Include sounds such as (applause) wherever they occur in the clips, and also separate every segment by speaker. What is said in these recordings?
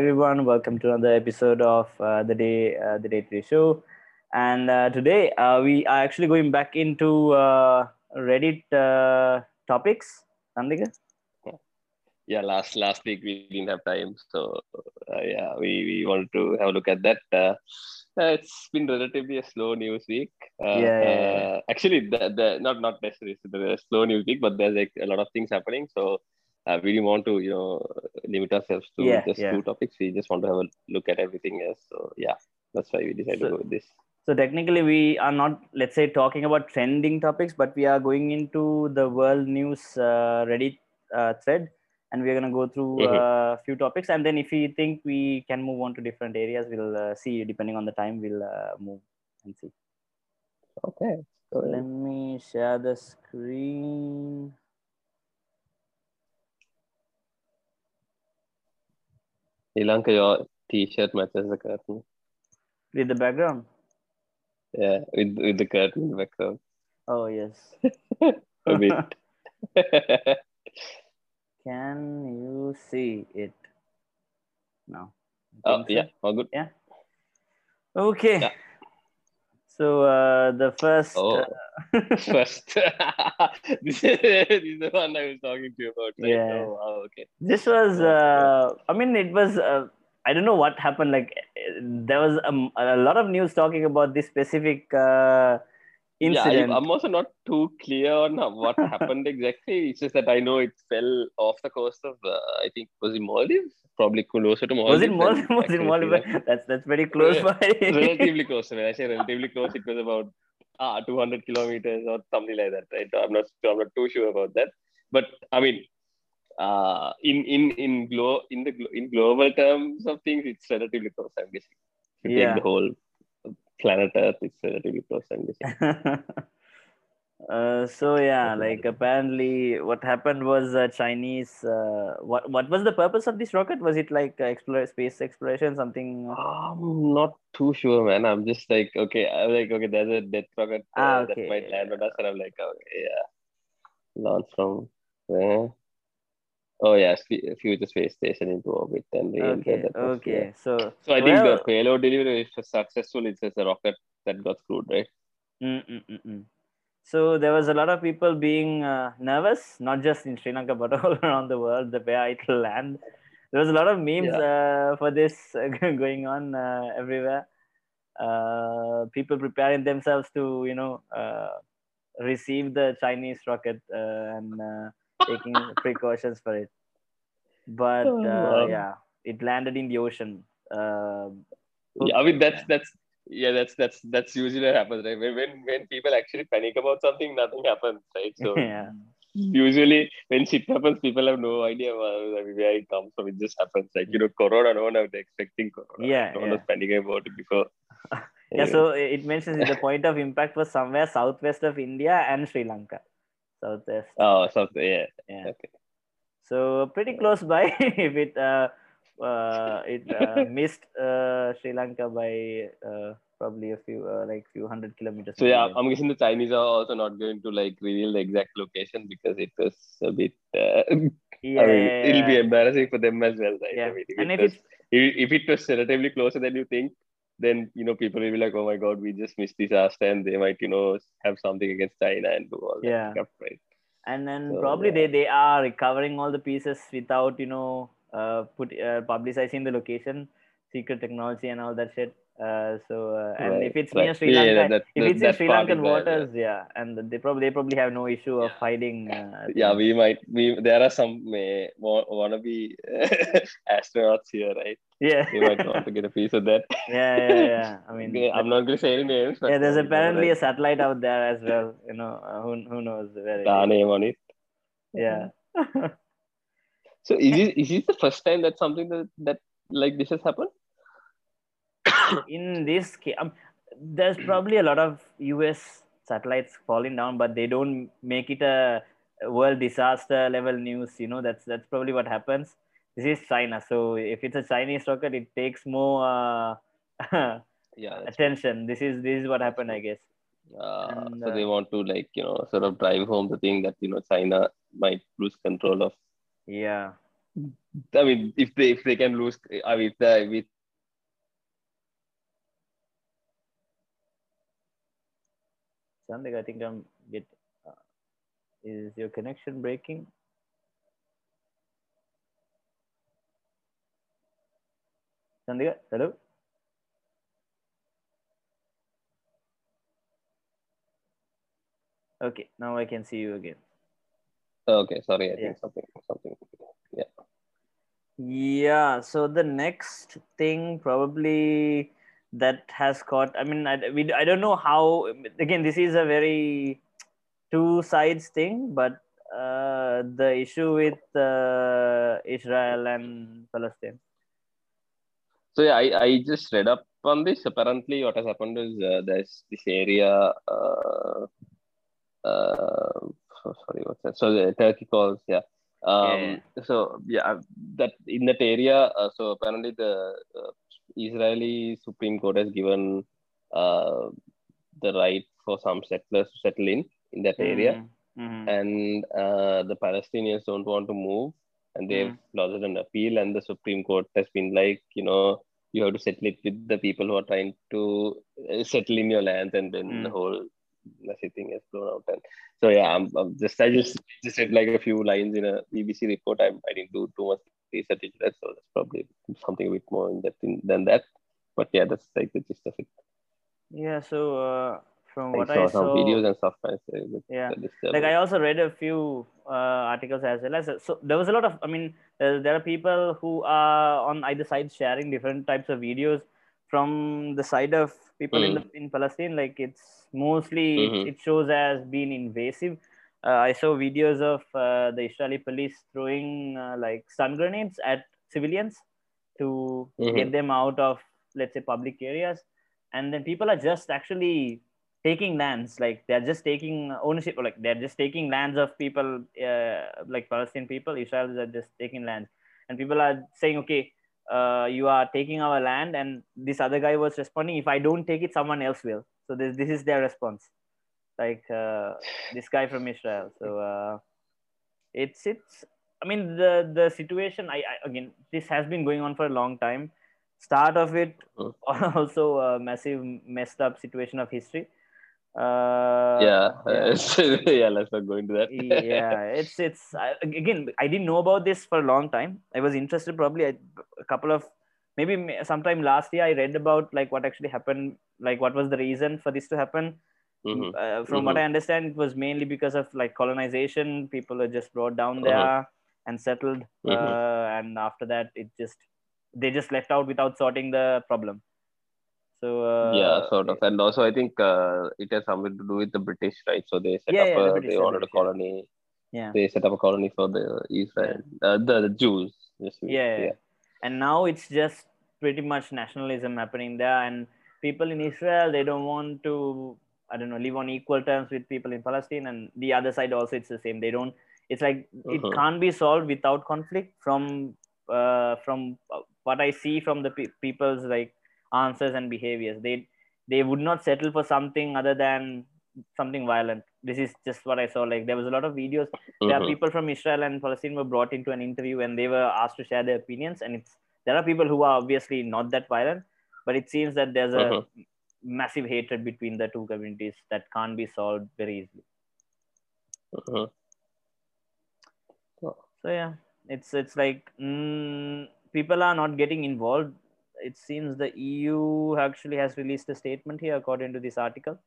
Speaker 1: Everyone, welcome to another episode of uh, the day uh, the day three show. And uh, today uh, we are actually going back into uh, Reddit uh, topics. Sandika?
Speaker 2: yeah last last week we didn't have time so uh, yeah we, we wanted to have a look at that uh, uh, it's been relatively a slow news week uh,
Speaker 1: Yeah, yeah, yeah.
Speaker 2: uh, actually the, the not not necessarily the slow news week but there's like a lot of things happening so uh, we didn't want to you know limit ourselves to
Speaker 1: Yeah,
Speaker 2: just
Speaker 1: yeah.
Speaker 2: two topics we just want to have a look at everything else so yeah that's why we decided
Speaker 1: So-
Speaker 2: to go with this
Speaker 1: So technically, we are not, let's say, talking about trending topics, but we are going into the world news uh, Reddit uh, thread, and we're gonna go through a
Speaker 2: Mhm.
Speaker 1: few topics, and then if we think we can move on to different areas, we'll uh, see. Depending on the time, we'll uh, move and see.
Speaker 2: okay so
Speaker 1: Let me share the screen.
Speaker 2: Sri Lanka your t-shirt matches the curtain
Speaker 1: With the background.
Speaker 2: yeah with with the curtain in the background
Speaker 1: Oh yes. (laughs)
Speaker 2: a bit (laughs)
Speaker 1: Can you see it? No.
Speaker 2: oh
Speaker 1: so?
Speaker 2: yeah all good Yeah.
Speaker 1: Okay.
Speaker 2: Yeah.
Speaker 1: So uh, the first.
Speaker 2: Oh.
Speaker 1: uh, (laughs)
Speaker 2: first. (laughs) this, is, the one I was talking to you about. Right?
Speaker 1: Yeah.
Speaker 2: Oh, wow, okay.
Speaker 1: this was. Uh, I mean, it was. Uh, I don't know what happened. Like uh, there was um, a lot of news talking about this specific uh,
Speaker 2: Yeah. I'm also not too clear on what (laughs) happened exactly. It's just that I know it fell off the coast of, uh, I think, was it Maldives? Probably closer to Maldives.
Speaker 1: was it Maldives? (laughs) Was it Maldives?
Speaker 2: Lanka.
Speaker 1: That's that's very close
Speaker 2: Yeah.
Speaker 1: by.
Speaker 2: relatively (laughs) close. When I say relatively close, it was about ah, 200 kilometers or something like that. Right? I'm not. I'm not too sure about that. But I mean, uh, in in in glo- in the in global terms of things, it's relatively close. I'm guessing. You
Speaker 1: Yeah.
Speaker 2: take the whole planet Earth, is relatively (laughs) close.
Speaker 1: Uh, so yeah, like apparently, what happened was a Chinese. Uh, what what was the purpose of this rocket? Was it like uh, explore space exploration, something?
Speaker 2: I'm not too sure, man. I'm just like, okay, I'm like, okay, there's a death rocket uh,
Speaker 1: Ah,
Speaker 2: that
Speaker 1: okay.
Speaker 2: might land on us, and I'm like, okay, yeah, launch from where? Oh yeah, sp- future space station into orbit and
Speaker 1: Okay, okay. So
Speaker 2: So I think the payload delivery is successful. It's just a rocket that got screwed, right?
Speaker 1: Mm, mm, mm, mm. So there was a lot of people being uh, nervous, not just in Sri Lanka (laughs) but all around the world, the where it will land. There was a lot of memes uh, for this uh, (laughs) going on uh, everywhere. Uh, people preparing themselves to, you know, uh, receive the Chinese rocket uh, and uh, taking precautions for it. But
Speaker 2: Oh,
Speaker 1: uh,
Speaker 2: wow.
Speaker 1: yeah, it landed in the ocean. Uh,
Speaker 2: Yeah, I mean that's that's yeah, that's that's that's usually what happens, right? When when when people actually panic about something, nothing happens, right? So (laughs)
Speaker 1: yeah.
Speaker 2: usually when shit happens, people have no idea where, where it comes from. It just happens. Like you know, Corona, no one was expecting Corona.
Speaker 1: Yeah,
Speaker 2: no one
Speaker 1: yeah.
Speaker 2: was panicking about it before. (laughs)
Speaker 1: Yeah, so it mentions that the point of impact was somewhere southwest of India and Sri Lanka. Southwest.
Speaker 2: oh, south. Yeah.
Speaker 1: Yeah.
Speaker 2: Okay.
Speaker 1: So pretty close by (laughs) if it uh, uh, it uh, (laughs) missed uh, Sri Lanka by uh, probably a few uh, like few hundred kilometers.
Speaker 2: So yeah. I'm guessing the Chinese are also not going to like reveal the exact location because it was a bit. Uh,
Speaker 1: yeah, (laughs)
Speaker 2: I mean, it'll be embarrassing for them as well, right?
Speaker 1: Yeah.
Speaker 2: I mean, if,
Speaker 1: And
Speaker 2: it
Speaker 1: if
Speaker 2: was, if, if it was relatively closer than you think, then you know people will be like, "Oh my God, we just missed disaster," and they might you know have something against China and do all that
Speaker 1: Yeah.
Speaker 2: stuff, right?
Speaker 1: and then
Speaker 2: So,
Speaker 1: probably
Speaker 2: yeah.
Speaker 1: they, they are recovering all the pieces without you know uh, put uh, publicizing the location secret technology and all that shit uh, so uh, and
Speaker 2: Right,
Speaker 1: if it's near sri lanka
Speaker 2: yeah, that-
Speaker 1: if it's in sri lankan
Speaker 2: there, yeah.
Speaker 1: waters yeah. and they probably they probably have no issue of hiding uh,
Speaker 2: Yeah, we might. We there are some uh, wa- wannabe astronauts here, right?
Speaker 1: Yeah
Speaker 2: you might want to get a piece of that. (laughs)
Speaker 1: yeah yeah yeah i mean
Speaker 2: I'm not going to say any names.
Speaker 1: Yeah there's apparently a satellite out there as well you know uh, who, who knows where it
Speaker 2: Star name on it.
Speaker 1: yeah (laughs)
Speaker 2: So is this, is this the first time that something that, that like this has happened? (coughs)
Speaker 1: in this case, um, there's probably a lot of US satellites falling down, but they don't make it a a world disaster level news. You know, that's that's probably what happens. This is China, so if it's a Chinese rocket, it takes more uh, (laughs)
Speaker 2: Yeah.
Speaker 1: attention. This is this is what happened, I guess.
Speaker 2: Uh,
Speaker 1: And,
Speaker 2: so
Speaker 1: uh,
Speaker 2: they want to like you know sort of drive home the thing that you know China might lose control of.
Speaker 1: Yeah,
Speaker 2: I mean, if they if they can lose, I mean, the, with
Speaker 1: Sandik, I think I'm get. Uh, is your connection breaking? Hello. Okay, now I can see you again.
Speaker 2: okay, sorry, I
Speaker 1: Yeah.
Speaker 2: think something something. Yeah.
Speaker 1: Yeah, so the next thing probably that has caught, I mean, I, we, I don't know how, again, this is a very two sides thing, but uh, the issue with uh, Israel and Palestine.
Speaker 2: So yeah, I, I just read up on this. Apparently, what has happened is uh, there's this area. Uh, uh, so sorry, what's that? So the Turkey calls, yeah. Um, So yeah, that in that area. Uh, so apparently, the uh, Israeli Supreme Court has given uh, the right for some settlers to settle in in that area,
Speaker 1: Mhm, mhm.
Speaker 2: and uh, the Palestinians don't want to move, and they've lodged an appeal, and the Supreme Court has been like, you know, you have to settle it with the people who are trying to uh, settle in your land, and then the
Speaker 1: Mm.
Speaker 2: whole messy thing has blown out. And so yeah, I'm, I'm just I just just read like a few lines in a BBC report. I I didn't do too much research into that, so that's probably something a bit more in depth in, than that. But yeah, that's like the gist of it.
Speaker 1: Yeah, so uh, from
Speaker 2: I
Speaker 1: what
Speaker 2: saw
Speaker 1: I saw,
Speaker 2: videos and stuff.
Speaker 1: Yeah.
Speaker 2: uh,
Speaker 1: like I also read a few uh, articles as well as so there was a lot of I mean there, there are people who are on either side sharing different types of videos from the side of people in the in Palestine like it's mostly
Speaker 2: Mhm.
Speaker 1: it shows as being invasive uh, I saw videos of uh, the Israeli police throwing uh, like stun grenades at civilians to
Speaker 2: Mhm.
Speaker 1: get them out of let's say public areas and then people are just actually taking lands like they're just taking ownership or like they're just taking lands of people uh, like palestinian people. Israelis are just taking lands. And people are saying okay uh, you are taking our land and this other guy was responding if i don't take it someone else will. So this, this is their response. Like uh, this guy from israel. So uh, it's it's i mean the the situation I, I again this has been going on for a long time. Start of it
Speaker 2: Mhm. (laughs)
Speaker 1: also a massive messed up situation of history uh
Speaker 2: yeah,
Speaker 1: yeah. (laughs)
Speaker 2: yeah. Let's not go into that.
Speaker 1: yeah it's it's I, again i didn't know about this for a long time i was interested probably a, a couple of maybe sometime last year i read about like what actually happened like what was the reason for this to happen
Speaker 2: Mhm.
Speaker 1: uh, from what i understand it was mainly because of like colonization people are just brought down
Speaker 2: Mhm.
Speaker 1: there and settled
Speaker 2: Mhm.
Speaker 1: uh, and after that it just they just left out without sorting the problem so uh,
Speaker 2: yeah, sort of. And also, I think uh, it has something to do with the British, right? So they set
Speaker 1: Yeah,
Speaker 2: up
Speaker 1: yeah, the
Speaker 2: a,
Speaker 1: British,
Speaker 2: they
Speaker 1: the British,
Speaker 2: a colony.
Speaker 1: yeah
Speaker 2: They set up a colony for the Israel, uh, the, the Jews.
Speaker 1: Yeah,
Speaker 2: yeah.
Speaker 1: and now it's just pretty much nationalism happening there and people in israel they don't want to i don't know live on equal terms with people in palestine and the other side also it's the same they don't it's like it
Speaker 2: Mhm.
Speaker 1: can't be solved without conflict from uh, from what i see from the pe- people's like answers and behaviors they they would not settle for something other than something violent this is just what i saw like there was a lot of videos there are people from Israel and Palestine were brought into an interview and they were asked to share their opinions. And it's there are people who are obviously not that violent, but it seems that there's a
Speaker 2: Mhm.
Speaker 1: massive hatred between the two communities that can't be solved very easily.
Speaker 2: Mhm.
Speaker 1: So yeah, it's it's like mm, people are not getting involved. It seems the EU actually has released a statement here, according to this article.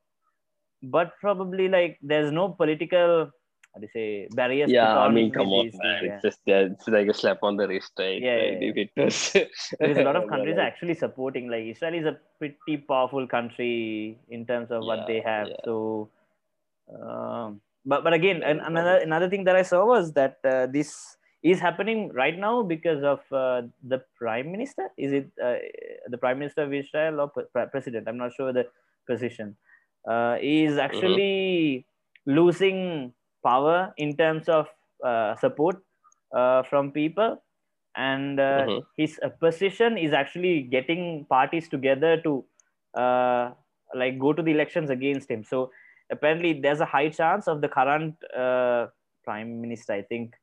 Speaker 1: But probably like there's no political, how do you say, barriers.
Speaker 2: Yeah, I mean, come on, man.
Speaker 1: things, yeah.
Speaker 2: It's just yeah, it's like a slap on the wrist, right?
Speaker 1: Yeah,
Speaker 2: right?
Speaker 1: yeah,
Speaker 2: was,
Speaker 1: because a lot of (laughs) countries are actually supporting like israel is a pretty powerful country in terms of what they have
Speaker 2: yeah.
Speaker 1: so um, but but again
Speaker 2: Yeah,
Speaker 1: another another thing that i saw was that uh, this is happening right now because of uh, the prime minister? Is it uh, the prime minister of israel or pre- president? I'm not sure the position. Uh, is actually losing power in terms of uh, support uh, from people. And uh,
Speaker 2: Mhm.
Speaker 1: his uh, position is actually getting parties together to uh, like go to the elections against him. So apparently there's a high chance of the current uh, prime minister i think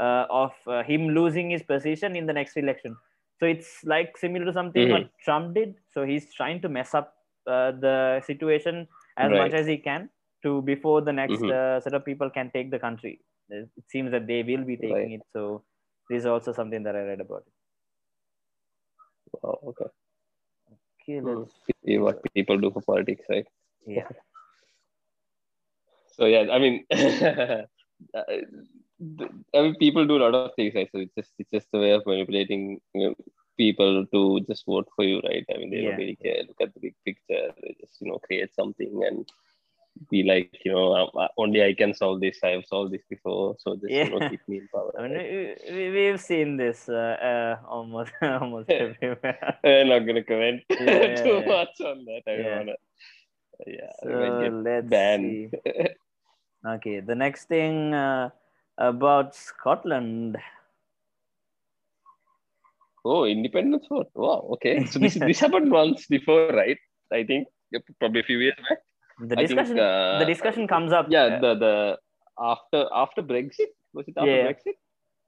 Speaker 1: uh, of uh, him losing his position in the next election. So it's like similar to something what Trump did. So he's trying to mess up uh, the situation as
Speaker 2: Right.
Speaker 1: much as he can to before the next
Speaker 2: Mhm.
Speaker 1: uh, set of people can take the country. It seems that they will be taking
Speaker 2: Right.
Speaker 1: it. So this is also something that I read about.
Speaker 2: Oh, okay.
Speaker 1: Okay,
Speaker 2: Hmm.
Speaker 1: let's
Speaker 2: See what people do for politics, right?
Speaker 1: yeah. (laughs)
Speaker 2: So yeah, I mean, (laughs) uh, I mean, people do a lot of things, right? So it's just it's just a way of manipulating you know, people to just vote for you, right? I mean, they
Speaker 1: Yeah.
Speaker 2: don't really care. Look at the big picture. They just you know create something and be like, you know, uh, only I can solve this. I have solved this before, so just you know keep me in power.
Speaker 1: I mean,
Speaker 2: right?
Speaker 1: we, we, we've seen this uh, uh, almost (laughs) almost (laughs) everywhere.
Speaker 2: I'm not gonna comment (laughs)
Speaker 1: Yeah, yeah,
Speaker 2: too
Speaker 1: yeah.
Speaker 2: much on that. I don't wanna. Yeah,
Speaker 1: So let's
Speaker 2: banned.
Speaker 1: see. Okay, the next thing uh, about Scotland.
Speaker 2: Oh, independence vote. Wow. Okay. So this this happened once before, right? I think probably a few years back.
Speaker 1: The
Speaker 2: I think,
Speaker 1: discussion,
Speaker 2: uh,
Speaker 1: the discussion comes up.
Speaker 2: Yeah,
Speaker 1: uh,
Speaker 2: the the after after Brexit was it after
Speaker 1: Yeah.
Speaker 2: Brexit?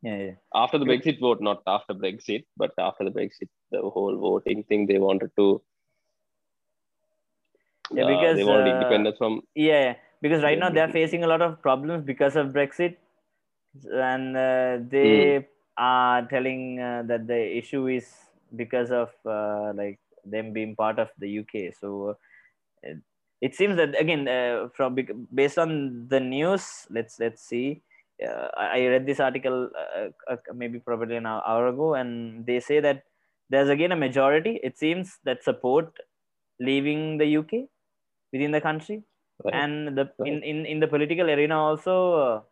Speaker 1: yeah, yeah.
Speaker 2: After the Brexit vote, not after Brexit, but after the Brexit, the whole voting thing they wanted to.
Speaker 1: Yeah,
Speaker 2: uh,
Speaker 1: because,
Speaker 2: they wanted
Speaker 1: uh,
Speaker 2: independence from.
Speaker 1: Yeah, because right now they're facing a lot of problems because of Brexit, and uh, they are telling uh, that the issue is because of uh, like them being part of the UK. So uh, it, it seems that again, uh, from based on the news, let's let's see. Uh, I read this article uh, uh, maybe probably an hour ago, and they say that there's again a majority. It seems that support leaving the UK within the country
Speaker 2: Right.
Speaker 1: and the in,
Speaker 2: Right.
Speaker 1: in in the political arena also uh,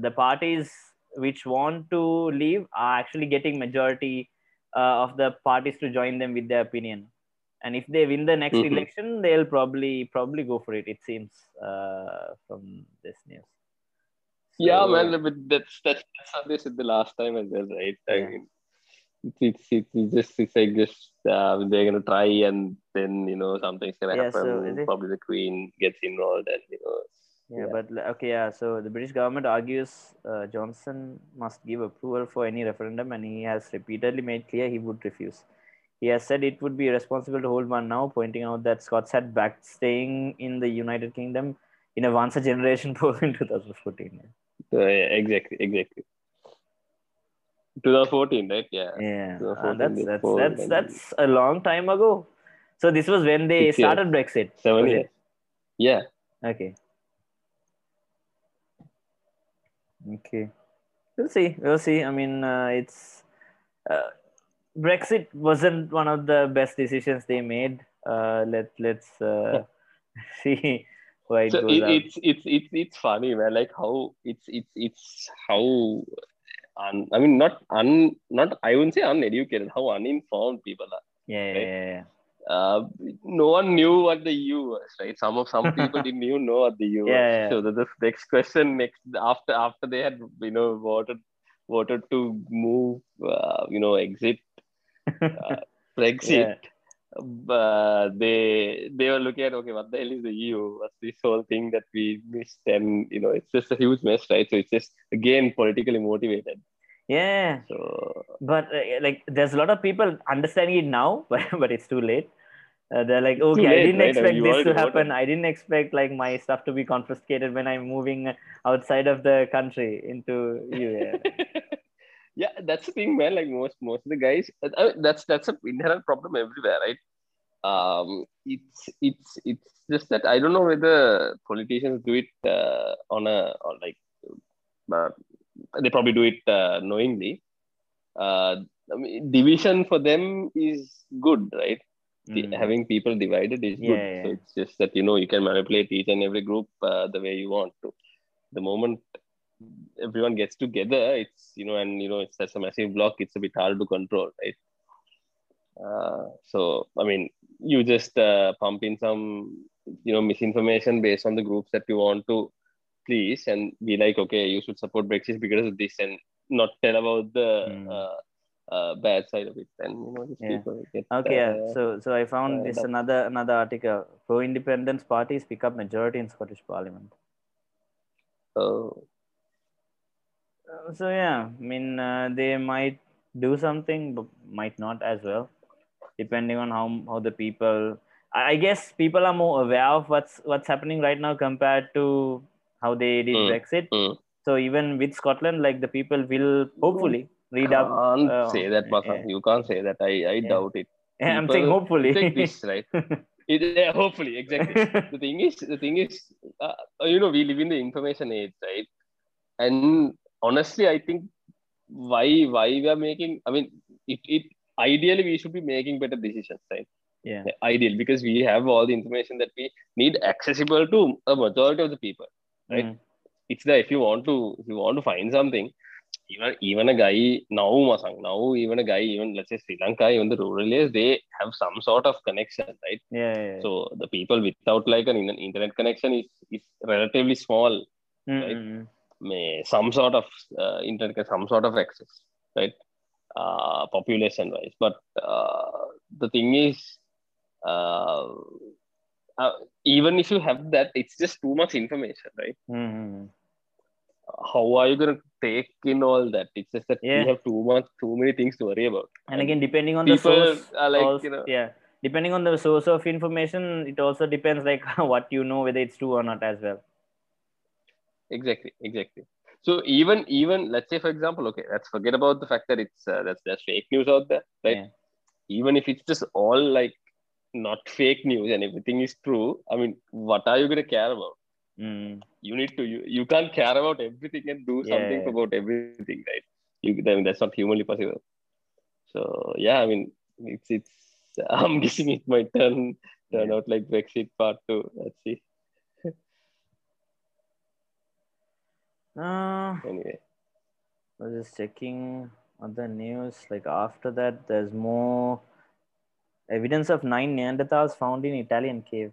Speaker 1: the parties which want to leave are actually getting majority uh, of the parties to join them with their opinion and if they win the next
Speaker 2: Mhm.
Speaker 1: election they'll probably probably go for it it seems uh, from this news
Speaker 2: yeah,
Speaker 1: So,
Speaker 2: man. But that's that's that's how they said the last time as well, right? I mean, it's it's, it's just it's like just uh, they're gonna try and then you know something's gonna
Speaker 1: Yeah,
Speaker 2: happen.
Speaker 1: so
Speaker 2: Probably the Queen gets involved and you know.
Speaker 1: Yeah,
Speaker 2: Yeah.
Speaker 1: but okay yeah so the british government argues uh, johnson must give approval for any referendum and he has repeatedly made clear he would refuse he has said it would be irresponsible to hold one now pointing out that scots had backed staying in the united kingdom in a once a generation (laughs) poll in 2014
Speaker 2: So, yeah, exactly, exactly. 2014, right? Yeah.
Speaker 1: yeah uh, that's that's that's that's a long time ago so this was when they
Speaker 2: Six years.
Speaker 1: started brexit
Speaker 2: Seven years. Yeah.
Speaker 1: Okay. Okay. We'll see. We'll see. I mean, uh, it's uh, Brexit wasn't one of the best decisions they made. Uh, let let's uh, (laughs) see why it
Speaker 2: So
Speaker 1: goes
Speaker 2: it, it's it's it's it's funny, man. Like how it's it's it's how un, I mean not un not I wouldn't say uneducated, how uninformed people are.
Speaker 1: yeah, yeah,
Speaker 2: right?
Speaker 1: yeah, yeah.
Speaker 2: Uh, no one knew what the EU was, right? Some of some people (laughs) didn't even know what the EU
Speaker 1: Yeah,
Speaker 2: was.
Speaker 1: yeah.
Speaker 2: So the, the next question next after after they had you know voted voted to move uh, you know exit (laughs) Brexit. Uh, they they were looking at okay, what the hell is the EU? What's this whole thing that we missed? And you know, it's just a huge mess, right? So it's just again politically motivated.
Speaker 1: Yeah.
Speaker 2: So
Speaker 1: But uh, like, there's a lot of people understanding it now, (laughs) but but it's too late. Uh, they're like, okay, I didn't
Speaker 2: right? I mean,
Speaker 1: expect this to happen. I didn't expect like my stuff to be confiscated when I'm moving outside of the country into you. Yeah. (laughs)
Speaker 2: yeah, that's the thing, man. Like most most of the guys, I mean, that's that's an inherent problem everywhere, right? Um, it's it's it's just that I don't know whether politicians do it uh, on a or like, uh, they probably do it uh, knowingly. Uh, I mean, division for them is good, right? The-
Speaker 1: Mm.
Speaker 2: Having people divided is good.
Speaker 1: Yeah,
Speaker 2: So it's just that you know you can manipulate each and every group uh, the way you want to. The moment everyone gets together, it's you know, and you know, it's such a massive block. It's a bit hard to control, right? Uh, so I mean, you just uh, pump in some you know misinformation based on the groups that you want to please, and be like, okay, you should support Brexit because of this, and not tell about the
Speaker 1: Mm.
Speaker 2: uh, uh, bad side of it. And you know, just
Speaker 1: Yeah.
Speaker 2: people get
Speaker 1: Okay, yeah.
Speaker 2: uh,
Speaker 1: So so I found
Speaker 2: uh,
Speaker 1: this another another article. Pro independence parties pick up majority in Scottish Parliament.
Speaker 2: Uh,
Speaker 1: so yeah, I mean uh, they might do something, but might not as well, depending on how how the people. I guess people are more aware of what's what's happening right now compared to how they did
Speaker 2: Mm,
Speaker 1: Brexit.
Speaker 2: mm.
Speaker 1: So even with Scotland, like the people will hopefully read up.
Speaker 2: Can't
Speaker 1: uh,
Speaker 2: say that, Masa.
Speaker 1: yeah.
Speaker 2: You can't say that. I, I
Speaker 1: Yeah.
Speaker 2: doubt it.
Speaker 1: Yeah, I'm saying hopefully.
Speaker 2: Like this, right? (laughs) It, yeah, hopefully, exactly. the thing is, the thing is, uh, you know, we live in the information age, right? And honestly, I think why why we are making. I mean, it, it ideally we should be making better decisions, right?
Speaker 1: yeah.
Speaker 2: Ideal because we have all the information that we need accessible to a majority of the people. Right.
Speaker 1: Mm.
Speaker 2: It's there if you want to if you want to find something. Even even a guy now, Masang, now even a guy, even let's say Sri Lanka, even the rural areas, they have some sort of connection, right?
Speaker 1: Yeah. yeah, yeah.
Speaker 2: So the people without like an internet connection is, is relatively small.
Speaker 1: Mm,
Speaker 2: right?
Speaker 1: mm, mm.
Speaker 2: May some sort of uh, internet, some sort of access, right? Uh, population wise, but uh, the thing is, uh, uh, even if you have that, it's just too much information, right?
Speaker 1: Mm, mm.
Speaker 2: How are you gonna take in all that? It's just that
Speaker 1: Yeah.
Speaker 2: we have too much, too many things to worry about.
Speaker 1: And again, depending on the source,
Speaker 2: like,
Speaker 1: also-
Speaker 2: you know,
Speaker 1: yeah, depending on the source of information, it also depends like (laughs) what you know whether it's true or not as well.
Speaker 2: exactly exactly so even even let's say for example okay let's forget about the fact that it's uh, that's there's fake news out there right
Speaker 1: Yeah.
Speaker 2: even if it's just all like not fake news and everything is true i mean what are you going to care about?
Speaker 1: Mm.
Speaker 2: you need to you, you can't care about everything and do
Speaker 1: Yeah,
Speaker 2: something about everything right? You I mean, that's not humanly possible. So yeah i mean it's it's (laughs) i'm guessing it might turn turn
Speaker 1: Yeah.
Speaker 2: out like brexit part two. Let's see.
Speaker 1: Uh,
Speaker 2: anyway.
Speaker 1: I was just checking other news. Like after that, there's more evidence of nine Neanderthals found in Italian cave.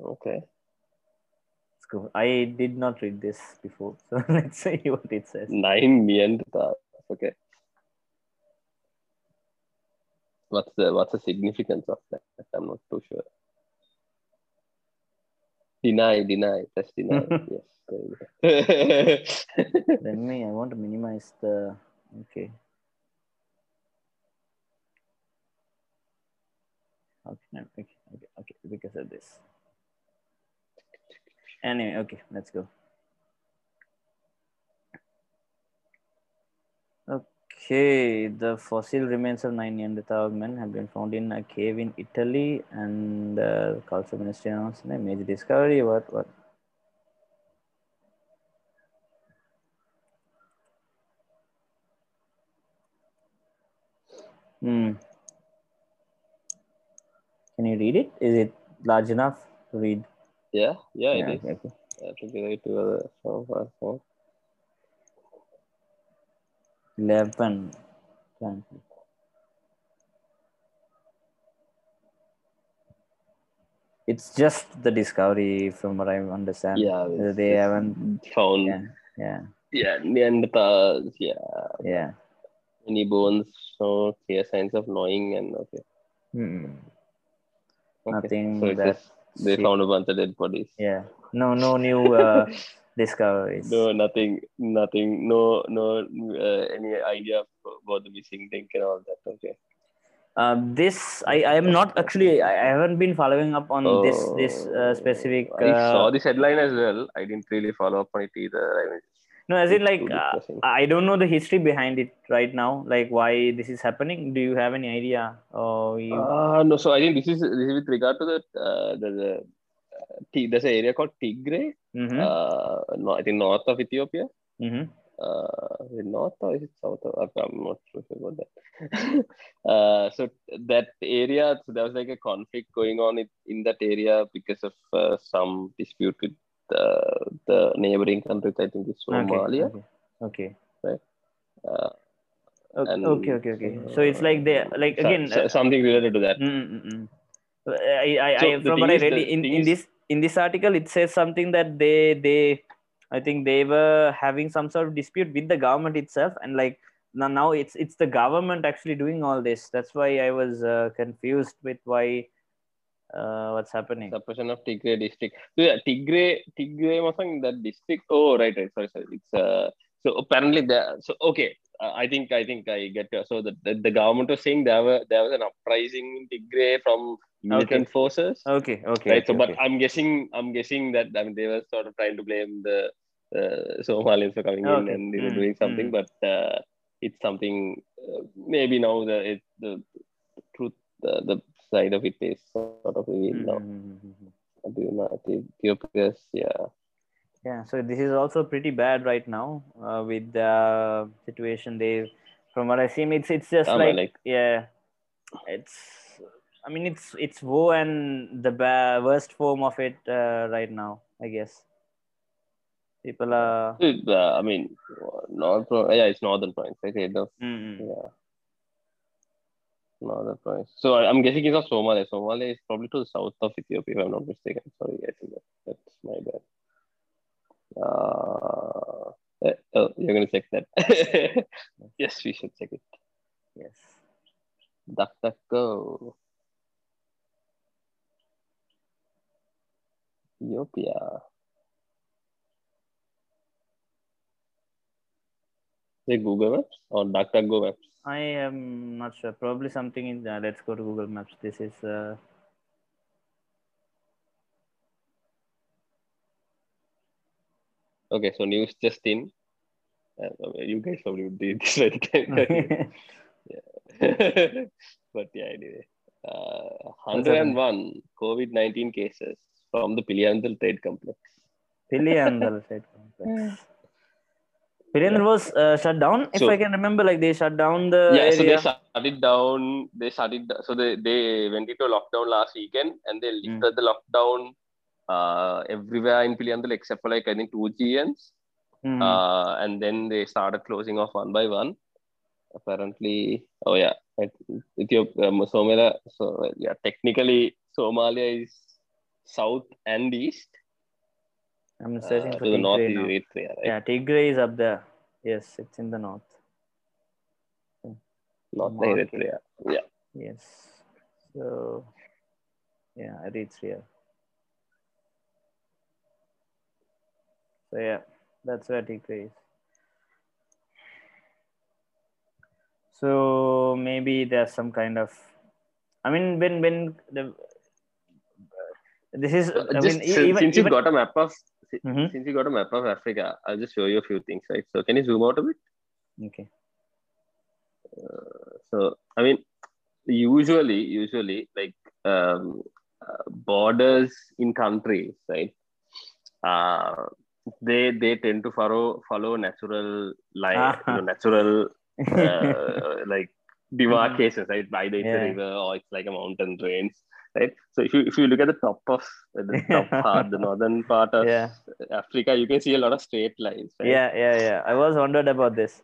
Speaker 2: okay
Speaker 1: Let's go. I did not read this before, (laughs) so let's see what it says.
Speaker 2: Nine Neanderthals. Okay. What's the what's the significance of that? I'm not too sure. Deny, deny, just deny. (laughs) yes. there you go. (laughs)
Speaker 1: Let me. I want to minimize the. Okay. Okay, no, okay, okay, okay, because of this. Anyway, okay, let's go. Okay, the fossil remains of nine Neanderthal men have been found in a cave in Italy, and uh, the culture ministry announced a major discovery. What? What? Hmm. Can you read it? Is it large enough to read?
Speaker 2: yeah, yeah,
Speaker 1: Yeah,
Speaker 2: it is.
Speaker 1: okay, okay.
Speaker 2: I have to give to other so far. So.
Speaker 1: 11. Thank you. It's just the discovery, from what I understand.
Speaker 2: Yeah,
Speaker 1: they haven't.
Speaker 2: found
Speaker 1: Yeah, yeah,
Speaker 2: yeah, Neanderthals, yeah.
Speaker 1: yeah.
Speaker 2: Any bones, no clear signs of gnawing and okay.
Speaker 1: Hmm.
Speaker 2: Okay.
Speaker 1: Nothing
Speaker 2: So
Speaker 1: that.
Speaker 2: they
Speaker 1: shit-
Speaker 2: found a bunch of dead bodies.
Speaker 1: Yeah. No, no new uh, (laughs) discoveries.
Speaker 2: No, nothing, nothing, no, no, uh, any idea about the missing link and all that. Okay.
Speaker 1: Uh, this I, I am not actually I, haven't been following up on this this uh, specific.
Speaker 2: Oh, I saw
Speaker 1: Uh,
Speaker 2: this headline as well. I didn't really follow up on it either. I mean,
Speaker 1: no, as in like uh. I don't know the history behind it right now. Like why this is happening. Do you have any idea? Or you?
Speaker 2: Ah, no. So I think this is this is with regard to the uh, the, the uh, there's an area called Tigray.
Speaker 1: mm-hmm,
Speaker 2: Uh, no, I think north of Ethiopia.
Speaker 1: mm-hmm.
Speaker 2: uh, is it north or is it south? Of, I'm not sure about that. (laughs) uh, so that area, so there was like a conflict going on in, in that area because of uh, some dispute with uh, the neighboring countries. I think it's Somalia.
Speaker 1: Okay. Okay.
Speaker 2: Uh,
Speaker 1: Okay.
Speaker 2: And,
Speaker 1: okay. Okay. Okay. So it's like they like again.
Speaker 2: so-
Speaker 1: uh,
Speaker 2: something related to that.
Speaker 1: Mm, mm, mm. I, I,
Speaker 2: So
Speaker 1: I from what I read
Speaker 2: the
Speaker 1: in, in this in this article, it says something that they they I think they were having some sort of dispute with the government itself, and like now now it's it's the government actually doing all this. That's why I was uh, confused with why uh, what's happening.
Speaker 2: suppression of Tigray district. So yeah, Tigray, Tigray, masang that district. Oh, right, right. Sorry, sorry. It's uh. So apparently there. So okay, uh, I think I think I get. So the, the the government was saying there were there was an uprising in Tigray from militant forces.
Speaker 1: Okay, okay.
Speaker 2: right. so, but
Speaker 1: okay.
Speaker 2: I'm guessing I'm guessing that I mean they were sort of trying to blame the uh, Somalians for coming in and you know,
Speaker 1: Mm,
Speaker 2: doing something,
Speaker 1: mm.
Speaker 2: but uh, it's something uh, maybe now the it, the truth the, the side of it is sort of revealed now.
Speaker 1: Mhm.
Speaker 2: Do you know, Ethiopia's yeah.
Speaker 1: Yeah, so this is also pretty bad right now uh, with the situation. They, from what I see, it's it's just
Speaker 2: Um,
Speaker 1: like,
Speaker 2: like-
Speaker 1: yeah, it's. I mean, it's it's woe and the worst form of it uh, right now. I guess people are.
Speaker 2: It, uh, I mean, north yeah, it's northern province, right? Of
Speaker 1: Mm-mm.
Speaker 2: yeah, northern province. So I, I'm guessing it's not Somalia. Somalia is probably to the south of Ethiopia, if I'm not mistaken. Sorry, I think that, that's my bad. Uh, eh, oh, you're gonna check that. (laughs) yes, we should check it.
Speaker 1: Yes.
Speaker 2: Duck, duck, go. Ethiopia. Is it Google Maps or DuckDuckGo Maps?
Speaker 1: I am not sure. Probably something in. Uh, let's go to Google Maps. This is. Uh,
Speaker 2: Okay, so news just in. Uh, you guys probably would do this (laughs) right (laughs) time. (laughs) but yeah, anyway. Uh, 101 COVID 19 cases from the Piliyandala Trade Complex.
Speaker 1: Piliyandala Trade Complex. Piliyandala was uh, shut down. If
Speaker 2: So-
Speaker 1: I can remember, like they shut down the
Speaker 2: yeah, so they
Speaker 1: area.
Speaker 2: shut it down. They shut it. So they, they went into lockdown last weekend and they lifted the lockdown uh, everywhere in Piliyandala except for like I think two GNs.
Speaker 1: Mhm.
Speaker 2: Uh, and then they started closing off one by one. Apparently, oh yeah, Ethiopia, um, Somalia. So yeah, technically Somalia is south and east.
Speaker 1: I'm
Speaker 2: Uh,
Speaker 1: searching for
Speaker 2: to the north is
Speaker 1: now.
Speaker 2: Eritrea, right?
Speaker 1: Yeah, Tigray is up there. Yes, it's in the north.
Speaker 2: The
Speaker 1: Market.
Speaker 2: Eritrea. Yeah.
Speaker 1: Yes. So, yeah, Eritrea. So yeah, that's where Tigray is. So maybe there's some kind of. I mean, when when the this is. I
Speaker 2: Just
Speaker 1: mean,
Speaker 2: since,
Speaker 1: even,
Speaker 2: since you
Speaker 1: even,
Speaker 2: got a map of
Speaker 1: Mhm.
Speaker 2: since you got a map of Africa, I'll just show you a few things, right? So can you zoom out a bit?
Speaker 1: okay.
Speaker 2: So I mean, usually, usually, like um, uh, borders in countries, right? Uh, they they tend to follow follow natural line,
Speaker 1: Ah.
Speaker 2: you know, natural (laughs) uh, like demarcations, right? Either it's
Speaker 1: Yeah.
Speaker 2: a river or it's like a mountain range, right? So if you if you look at the top of the top (laughs) part, the northern part of
Speaker 1: Yeah.
Speaker 2: Africa, you can see a lot of straight lines, right?
Speaker 1: Yeah, yeah, yeah. I was wondered about this.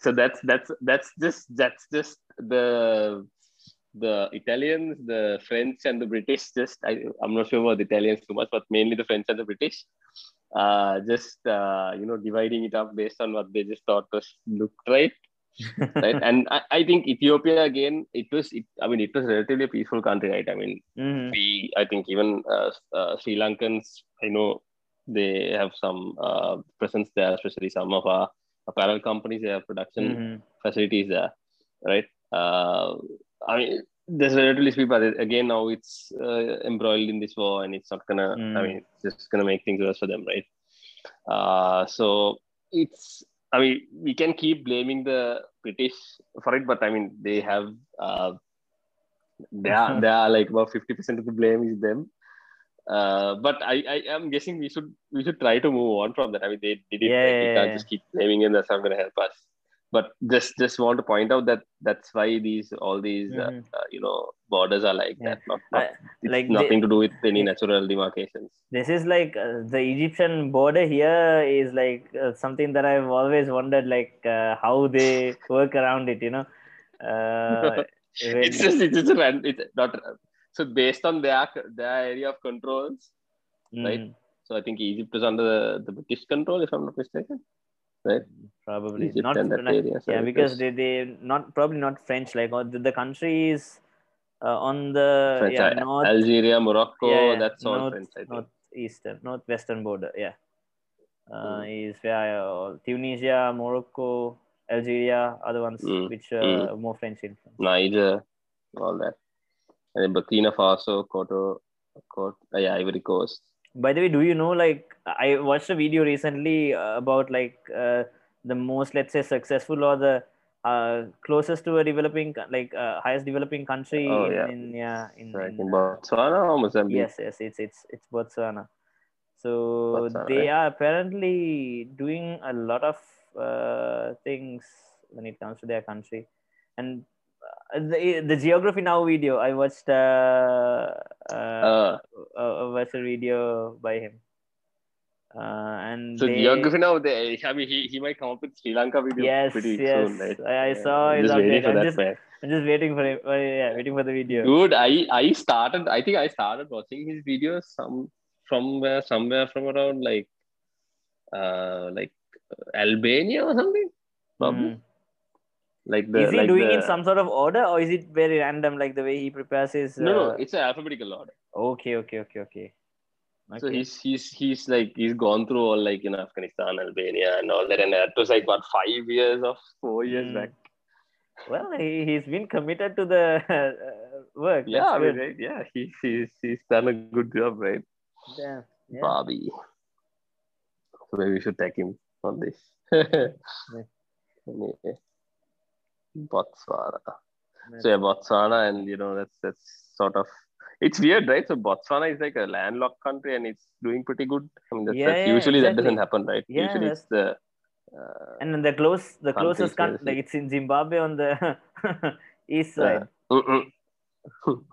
Speaker 2: so that's that's that's just that's just the the Italians, the French, and the British. Just I, I'm not sure about the Italians too much, but mainly the French and the British. Uh, just uh, you know, dividing it up based on what they just thought was looked right, right? (laughs) and I, I think Ethiopia again, it was. It, I mean, it was relatively a peaceful country, right? I mean,
Speaker 1: Mhm.
Speaker 2: we I think even uh, uh, Sri Lankans, I know they have some uh, presence there, especially some of our apparel companies. They have production
Speaker 1: Mhm.
Speaker 2: facilities there, right? Uh, I mean, there's relatively speed, but again, now it's uh, embroiled in this war, and it's not gonna. I
Speaker 1: Mm.
Speaker 2: mean, it's just gonna make things worse for them, right? Uh, so it's. I mean, we can keep blaming the British for it, but I mean, they have. Uh, they are, they are like about fifty percent of the blame is them. Uh, but I, I am guessing we should we should try to move on from that. I mean, they did it.
Speaker 1: Yeah,
Speaker 2: right? we can't
Speaker 1: yeah.
Speaker 2: just keep blaming them. That's not going to help us. But just just want to point out that that's why these all these uh,
Speaker 1: Mhm.
Speaker 2: uh, you know borders are like
Speaker 1: Yeah.
Speaker 2: that. Not, not it's
Speaker 1: like they-
Speaker 2: nothing to do with any natural demarcations.
Speaker 1: This is like uh, the Egyptian border here is like uh, something that I've always wondered, like uh, how they (laughs) work around it. You know, uh, (laughs)
Speaker 2: it's just it's just a it's not so based on their their area of controls. right?
Speaker 1: Mm,
Speaker 2: So I think Egypt is under the, the British control, if I'm not mistaken. Right?
Speaker 1: probably
Speaker 2: Egypt
Speaker 1: not. like-
Speaker 2: area. So
Speaker 1: yeah, because they they not probably not French. Like or the, the country is uh, on the
Speaker 2: French,
Speaker 1: yeah,
Speaker 2: uh,
Speaker 1: north
Speaker 2: Algeria, Morocco.
Speaker 1: yeah,
Speaker 2: That's all
Speaker 1: north,
Speaker 2: French. I think.
Speaker 1: northeastern, northwestern border. Yeah, uh,
Speaker 2: Mm.
Speaker 1: is where uh, Tunisia, Morocco, Algeria are the ones
Speaker 2: Mm,
Speaker 1: which are more French influence.
Speaker 2: Niger, all that. And then Burkina Faso, Coto, Cote, uh, yeah, Ivory Coast.
Speaker 1: By the way, do you know like I watched a video recently uh, about like uh, the most let's say successful or the uh, closest to a developing like uh, highest developing country
Speaker 2: Oh,
Speaker 1: in,
Speaker 2: yeah.
Speaker 1: in yeah in,
Speaker 2: Like
Speaker 1: in,
Speaker 2: in Botswana or Mozambique.
Speaker 1: yes yes it's it's it's Botswana. So
Speaker 2: Botswana,
Speaker 1: they
Speaker 2: right.
Speaker 1: are apparently doing a lot of uh, things when it comes to their country, and the the geography now video I watched uh, uh,
Speaker 2: Uh,
Speaker 1: a, a video by him. Uh, and
Speaker 2: so
Speaker 1: they,
Speaker 2: geography now, they, I mean, he, he might come up with Sri Lanka video
Speaker 1: Yes,
Speaker 2: pretty
Speaker 1: yes.
Speaker 2: soon, right?
Speaker 1: I- I saw
Speaker 2: I'm
Speaker 1: his
Speaker 2: just waiting for
Speaker 1: I'm
Speaker 2: that,
Speaker 1: just-
Speaker 2: man.
Speaker 1: I'm just waiting for him yeah, waiting for the video.
Speaker 2: Dude, I I started. I think I started watching his videos some somewhere somewhere from around like uh like Albania or something. Probably.
Speaker 1: Mm.
Speaker 2: Like the
Speaker 1: is he
Speaker 2: like
Speaker 1: doing
Speaker 2: the,
Speaker 1: in some sort of order, or is it very random, like the way he prepares his?
Speaker 2: no no
Speaker 1: uh,
Speaker 2: it's an alphabetical order.
Speaker 1: Okay, okay, okay, okay.
Speaker 2: So
Speaker 1: Okay.
Speaker 2: he's he's he's like he's gone through all like you know Afghanistan, Albania, and all that, and that was like what five years or four years
Speaker 1: Mm.
Speaker 2: back.
Speaker 1: Well, he he's been committed to the (laughs) uh, work.
Speaker 2: Yeah,
Speaker 1: That's
Speaker 2: I mean, right? Yeah, he's he's he's done a good job, right?
Speaker 1: Yeah, yeah.
Speaker 2: Bobby. So maybe we should tag him on this. (laughs) Anyway. Botswana. So yeah, Botswana, and you know that's that's sort of it's weird, right? So Botswana is like a landlocked country, and it's doing pretty good. I mean, that's,
Speaker 1: Yeah,
Speaker 2: that's
Speaker 1: yeah,
Speaker 2: usually that doesn't happen, right?
Speaker 1: Yeah,
Speaker 2: usually it's the uh,
Speaker 1: And then the close, the closest country, like it's in Zimbabwe on the (laughs) east side. (laughs)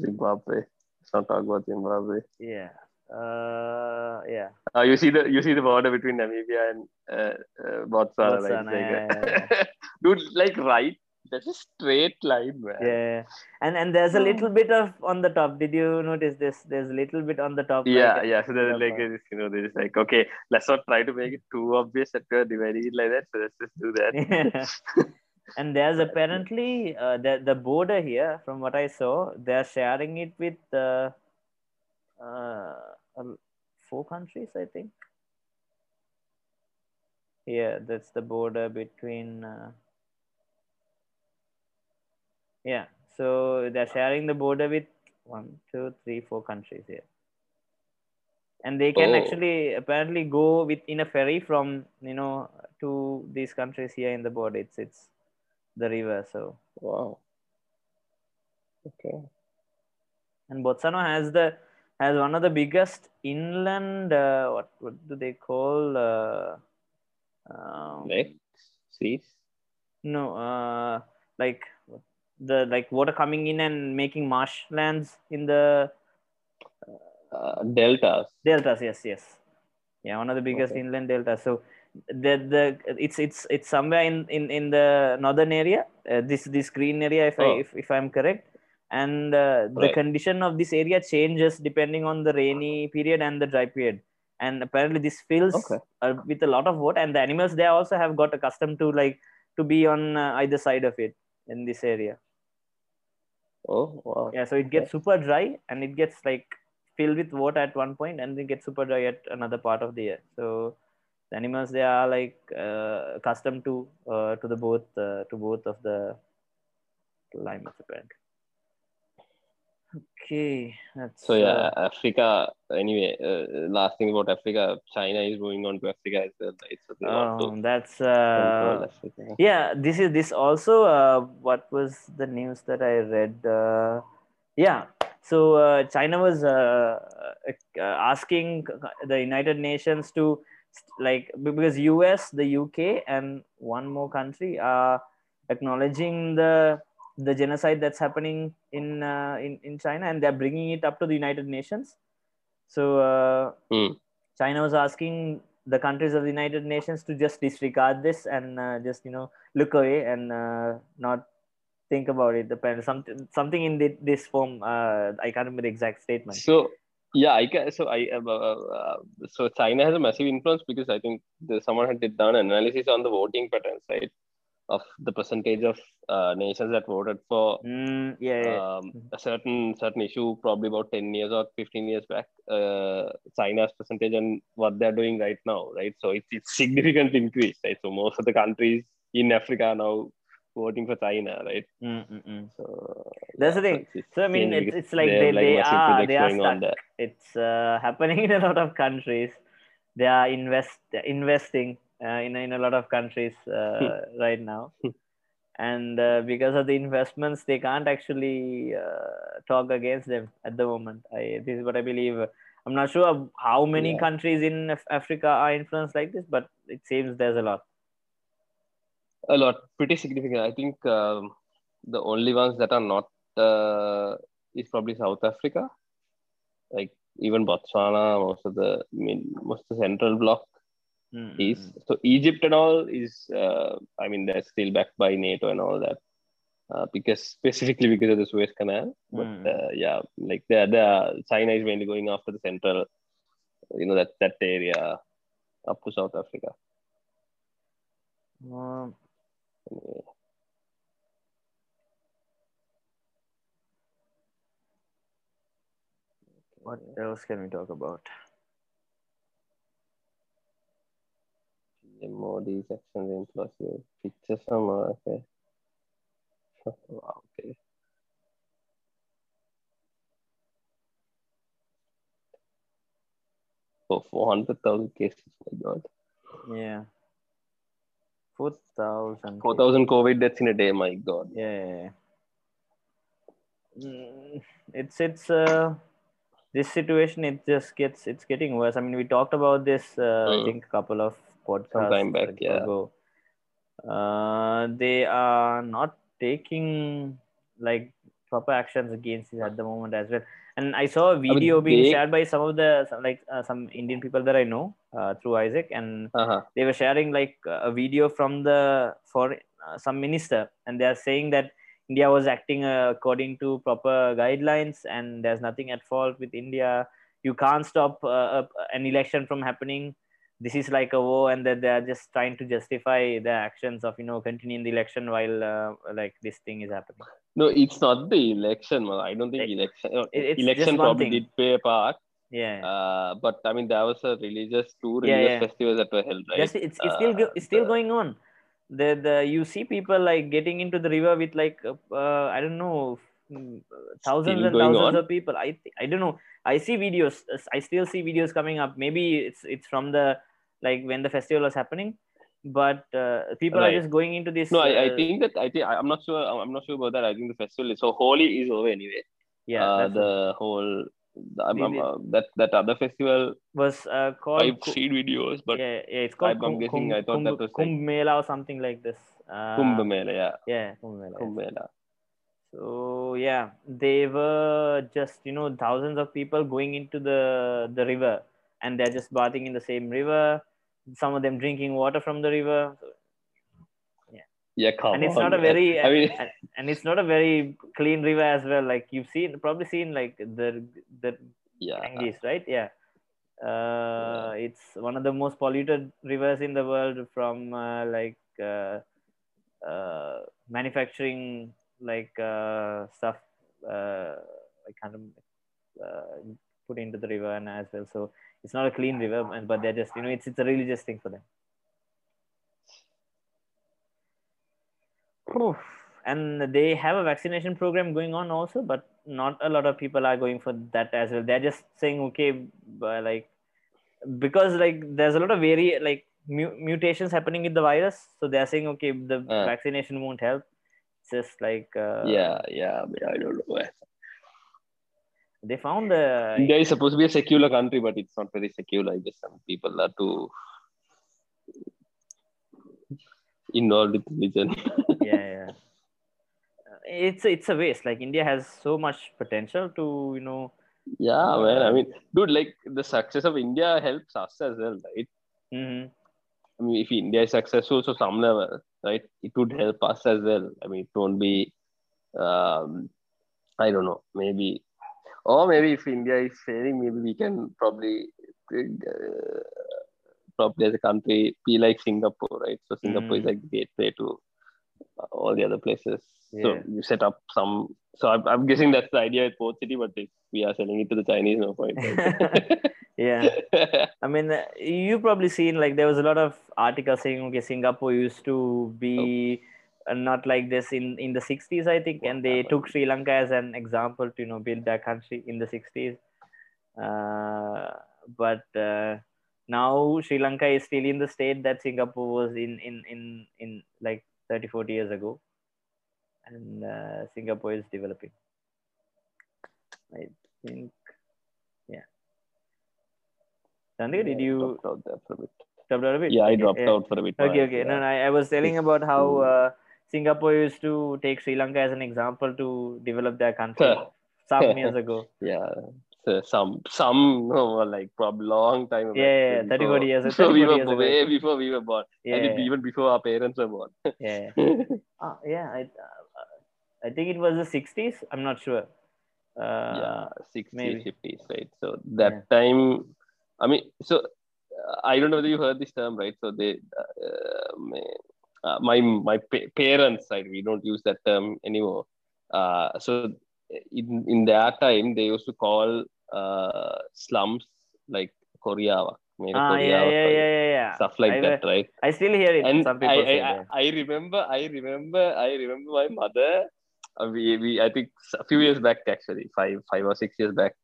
Speaker 2: Zimbabwe. Let's not talk about Zimbabwe.
Speaker 1: Yeah. Uh, yeah.
Speaker 2: Uh, you see the you see the border between Namibia and uh, uh, Botswana, like,
Speaker 1: Botswana,
Speaker 2: like,
Speaker 1: yeah, (laughs)
Speaker 2: dude, like right, that's a straight line, man.
Speaker 1: Yeah. And and there's a
Speaker 2: Oh.
Speaker 1: little bit of on the top. Did you notice this? There's a little bit on the top.
Speaker 2: Yeah, yeah. So there's
Speaker 1: Yeah,
Speaker 2: like this, you know, there's like okay, let's not try to make it too obvious that we're dividing it like that. So let's just do that.
Speaker 1: Yeah. (laughs) (laughs) and there's apparently uh, the the border here from what i saw they're sharing it with uh, um, four countries i think yeah that's the border between uh, yeah so they're sharing the border with one two three four countries here and they can
Speaker 2: Oh.
Speaker 1: actually apparently go with in a ferry from you know to these countries here in the border it's it's the river so
Speaker 2: Wow. Okay.
Speaker 1: and botswana has the has one of the biggest inland uh, what what do they call uh, um,
Speaker 2: Lakes, seas.
Speaker 1: no uh, like the like water coming in and making marshlands in the
Speaker 2: Uh, deltas.
Speaker 1: deltas yes yes yeah one of the biggest
Speaker 2: Okay.
Speaker 1: inland deltas so the the it's it's it's somewhere in in in the northern area uh, this this green area if i
Speaker 2: Oh.
Speaker 1: if, if i'm correct and uh, the
Speaker 2: Right.
Speaker 1: condition of this area changes depending on the rainy period and the dry period and apparently this fills
Speaker 2: Okay.
Speaker 1: uh, with a lot of water and the animals there also have got accustomed to like to be on uh, either side of it in this area
Speaker 2: Oh wow.
Speaker 1: yeah so it gets super dry and it gets like filled with water at one point and then gets super dry at another part of the year so the animals they are like uh, accustomed to uh, to the both uh, to both of the climates apparently okay that's
Speaker 2: So yeah,
Speaker 1: uh,
Speaker 2: Africa. Anyway, uh, last thing about Africa, China is moving on to Africa as well. Right? So they want to
Speaker 1: um, that's uh, yeah this is this also uh, what was the news that i read uh, yeah so uh, china was uh, uh, asking the united nations to like because us the uk and one more country are acknowledging the the genocide that's happening in uh, in, in china and they're bringing it up to the united nations so uh,
Speaker 2: Hmm.
Speaker 1: china was asking the countries of the United Nations to just disregard this and uh, just you know look away and uh, not think about it. Depend something something in thi- this form. Uh, I can't remember the exact statement.
Speaker 2: So yeah, I can. So I uh, uh, so China has a massive influence because I think the, someone had done an analysis on the voting patterns, right? Of the percentage of uh, nations that voted for
Speaker 1: Mm, yeah, yeah.
Speaker 2: um, a certain certain issue probably about 10 years or 15 years back uh, china's percentage and what they're doing right now right so it's, it's significantly increased right so most of the countries in africa are now voting for china right
Speaker 1: Mm, mm, mm.
Speaker 2: so
Speaker 1: That's the thing. So I mean, it's, it's like
Speaker 2: they
Speaker 1: they,
Speaker 2: like,
Speaker 1: they are they are stuck. It's uh, happening (laughs) in a lot of countries. They are invest investing in in a lot of countries uh, (laughs) right now, and uh, because of the investments, they can't actually uh, talk against them at the moment. I this is what I believe. I'm not sure how many
Speaker 2: Yeah.
Speaker 1: countries in Af- Africa are influenced like this, but it seems there's a lot.
Speaker 2: a lot pretty significant i think um, the only ones that are not uh, is probably south africa like even botswana most of the I mean, most of the central bloc
Speaker 1: Mm,
Speaker 2: is so egypt and all is uh, i mean they're still backed by nato and all that uh, because (laughs) specifically because of the suez canal but
Speaker 1: Mm.
Speaker 2: uh, yeah like the the china is mainly going after the central you know that that area up to south africa.
Speaker 1: Um, what else can we talk about?
Speaker 2: Modi's actions influence pictures from okay. wow, okay. For 400,000 cases, my God.
Speaker 1: Yeah. 4,000.
Speaker 2: 4,000 COVID deaths in a day, my God.
Speaker 1: Yeah. Mm, It's, it's, uh, this situation, it just gets, it's getting worse. I mean, we talked about this, uh, I
Speaker 2: Mm.
Speaker 1: think, a couple of podcasts
Speaker 2: Some time back, yeah.
Speaker 1: ago. Uh, they are not taking like proper actions against it at the moment as well. And I saw a
Speaker 2: mean,
Speaker 1: video being
Speaker 2: they-
Speaker 1: shared by some of the some, like uh, some Indian people that I know uh, through Isaac, and
Speaker 2: Uh-huh.
Speaker 1: they were sharing like a video from the for uh, some minister and they are saying that india was acting uh, according to proper guidelines and there's nothing at fault with india you can't stop uh, an election from happening this is like a war and that they are just trying to justify the actions of you know continuing the election while uh, like this thing is happening
Speaker 2: No, it's not the election. man. I don't think
Speaker 1: It-
Speaker 2: election. uh,
Speaker 1: it- it's
Speaker 2: election probably
Speaker 1: thing.
Speaker 2: did play a part.
Speaker 1: yeah
Speaker 2: Uh, but I mean, there was a religious two religious
Speaker 1: yeah.
Speaker 2: festivals that were held, right?
Speaker 1: Just it's, it's still
Speaker 2: Uh,
Speaker 1: it's still
Speaker 2: the-
Speaker 1: going on. The the you see people like getting into the river with like uh, uh, I don't know mm, thousands
Speaker 2: Still
Speaker 1: and thousands
Speaker 2: on?
Speaker 1: of people. I I don't know. I see videos. uh, I still see videos coming up. Maybe it's it's from the like when the festival was happening, but uh, people are just going into this.
Speaker 2: No, I, I
Speaker 1: uh,
Speaker 2: think that I think I'm not sure. I'm not sure about that. I think the festival is so holy is over anyway.
Speaker 1: yeah
Speaker 2: uh, the
Speaker 1: what
Speaker 2: whole I'm,
Speaker 1: The-
Speaker 2: I'm, uh, that that other festival
Speaker 1: was uh, called.
Speaker 2: I've seen videos, but
Speaker 1: yeah, yeah, it's called
Speaker 2: I'm
Speaker 1: Kum-
Speaker 2: guessing I thought that was
Speaker 1: Kumbh Mela or something like this. Uh,
Speaker 2: Kumbh Mela, yeah,
Speaker 1: Yeah, Kumbh Mela.
Speaker 2: Kumbh Mela.
Speaker 1: So yeah, they were just you know thousands of people going into the the river, and they're just bathing in the same river. Some of them drinking water from the river, so,
Speaker 2: Yeah, come
Speaker 1: and it's
Speaker 2: on,
Speaker 1: not a very
Speaker 2: I mean,
Speaker 1: and, and it's not a very clean river as well. Like you've seen, probably seen like the the
Speaker 2: yeah,
Speaker 1: Ganges, right? Yeah. Uh, It's one of the most polluted rivers in the world from uh, like uh, uh, manufacturing like uh, stuff. Uh, I can't uh, put into the river and as well. So it's not a clean river, and but they're just you know it's it's a religious thing for them. And they have a vaccination program going on also, but not a lot of people are going for that as well. They're just saying, okay, but like because like there's a lot of very like mu- mutations happening with the virus, so they're saying, okay, the
Speaker 2: Uh.
Speaker 1: vaccination won't help. It's just like uh,
Speaker 2: yeah, yeah. I, mean, I don't know.
Speaker 1: They found the
Speaker 2: India is supposed to be a secular country, but it's not very secular. I guess some people are too involved with religion. (laughs)
Speaker 1: yeah, yeah. It's it's a waste. Like India has so much potential to you know.
Speaker 2: yeah, man. I mean, dude, like the success of India helps us as well, right?
Speaker 1: mhm.
Speaker 2: I mean, if India is successful to some level, right, it would help us as well. I mean, it won't be, um, I don't know, maybe, or maybe if India is failing, maybe we can probably, uh, probably as a country, be like Singapore, right? So Singapore is
Speaker 1: Mm.
Speaker 2: like the gateway to all the other places. So you set up some. So I'm, I'm guessing that's the idea with Port City, but if we are selling it to the Chinese, no point. right? (laughs)
Speaker 1: yeah. I mean, uh, you probably seen like there was a lot of articles saying okay, Singapore used to be uh, not like this in in the 60s, I think, and they took Sri Lanka as an example to you know build their country in the 60s. Uh, but uh, now Sri Lanka is still in the state that Singapore was in in in in like 30 40 years ago, and uh, Singapore is developing. I think, yeah. Chandika, did you
Speaker 2: dropped out there for a bit?
Speaker 1: dropped out a bit?
Speaker 2: Yeah, I dropped
Speaker 1: yeah.
Speaker 2: out for a bit.
Speaker 1: Okay, okay. No,
Speaker 2: yeah.
Speaker 1: no, I, I was telling about how uh, Singapore used to take Sri Lanka as an example to develop their country (laughs) some years ago. (laughs)
Speaker 2: yeah. So some some like probably long time back,
Speaker 1: Yeah, yeah, 30,
Speaker 2: before-
Speaker 1: 40 years-
Speaker 2: before
Speaker 1: 30,
Speaker 2: we were
Speaker 1: ago.
Speaker 2: way before we were born.
Speaker 1: Yeah, yeah,
Speaker 2: even before our parents were born. (laughs)
Speaker 1: yeah. Ah, yeah, I, uh, I think it was the 60s. I'm not sure. Uh,
Speaker 2: yeah, 60s,
Speaker 1: maybe.
Speaker 2: 50s, right? So that time, I mean, so uh, I don't know whether you heard this term, right? So they, uh, uh, my my pa- parents, right? We don't use that term anymore. Uh, so in in their time, they used to call uh, slums like Korea,
Speaker 1: ah, yeah, yeah, yeah, yeah,
Speaker 2: stuff like that, right?
Speaker 1: I still hear it.
Speaker 2: and
Speaker 1: Some
Speaker 2: I,
Speaker 1: people
Speaker 2: I, I. I remember I remember I remember my mother uh, we, we I think a few years back actually five five or six years back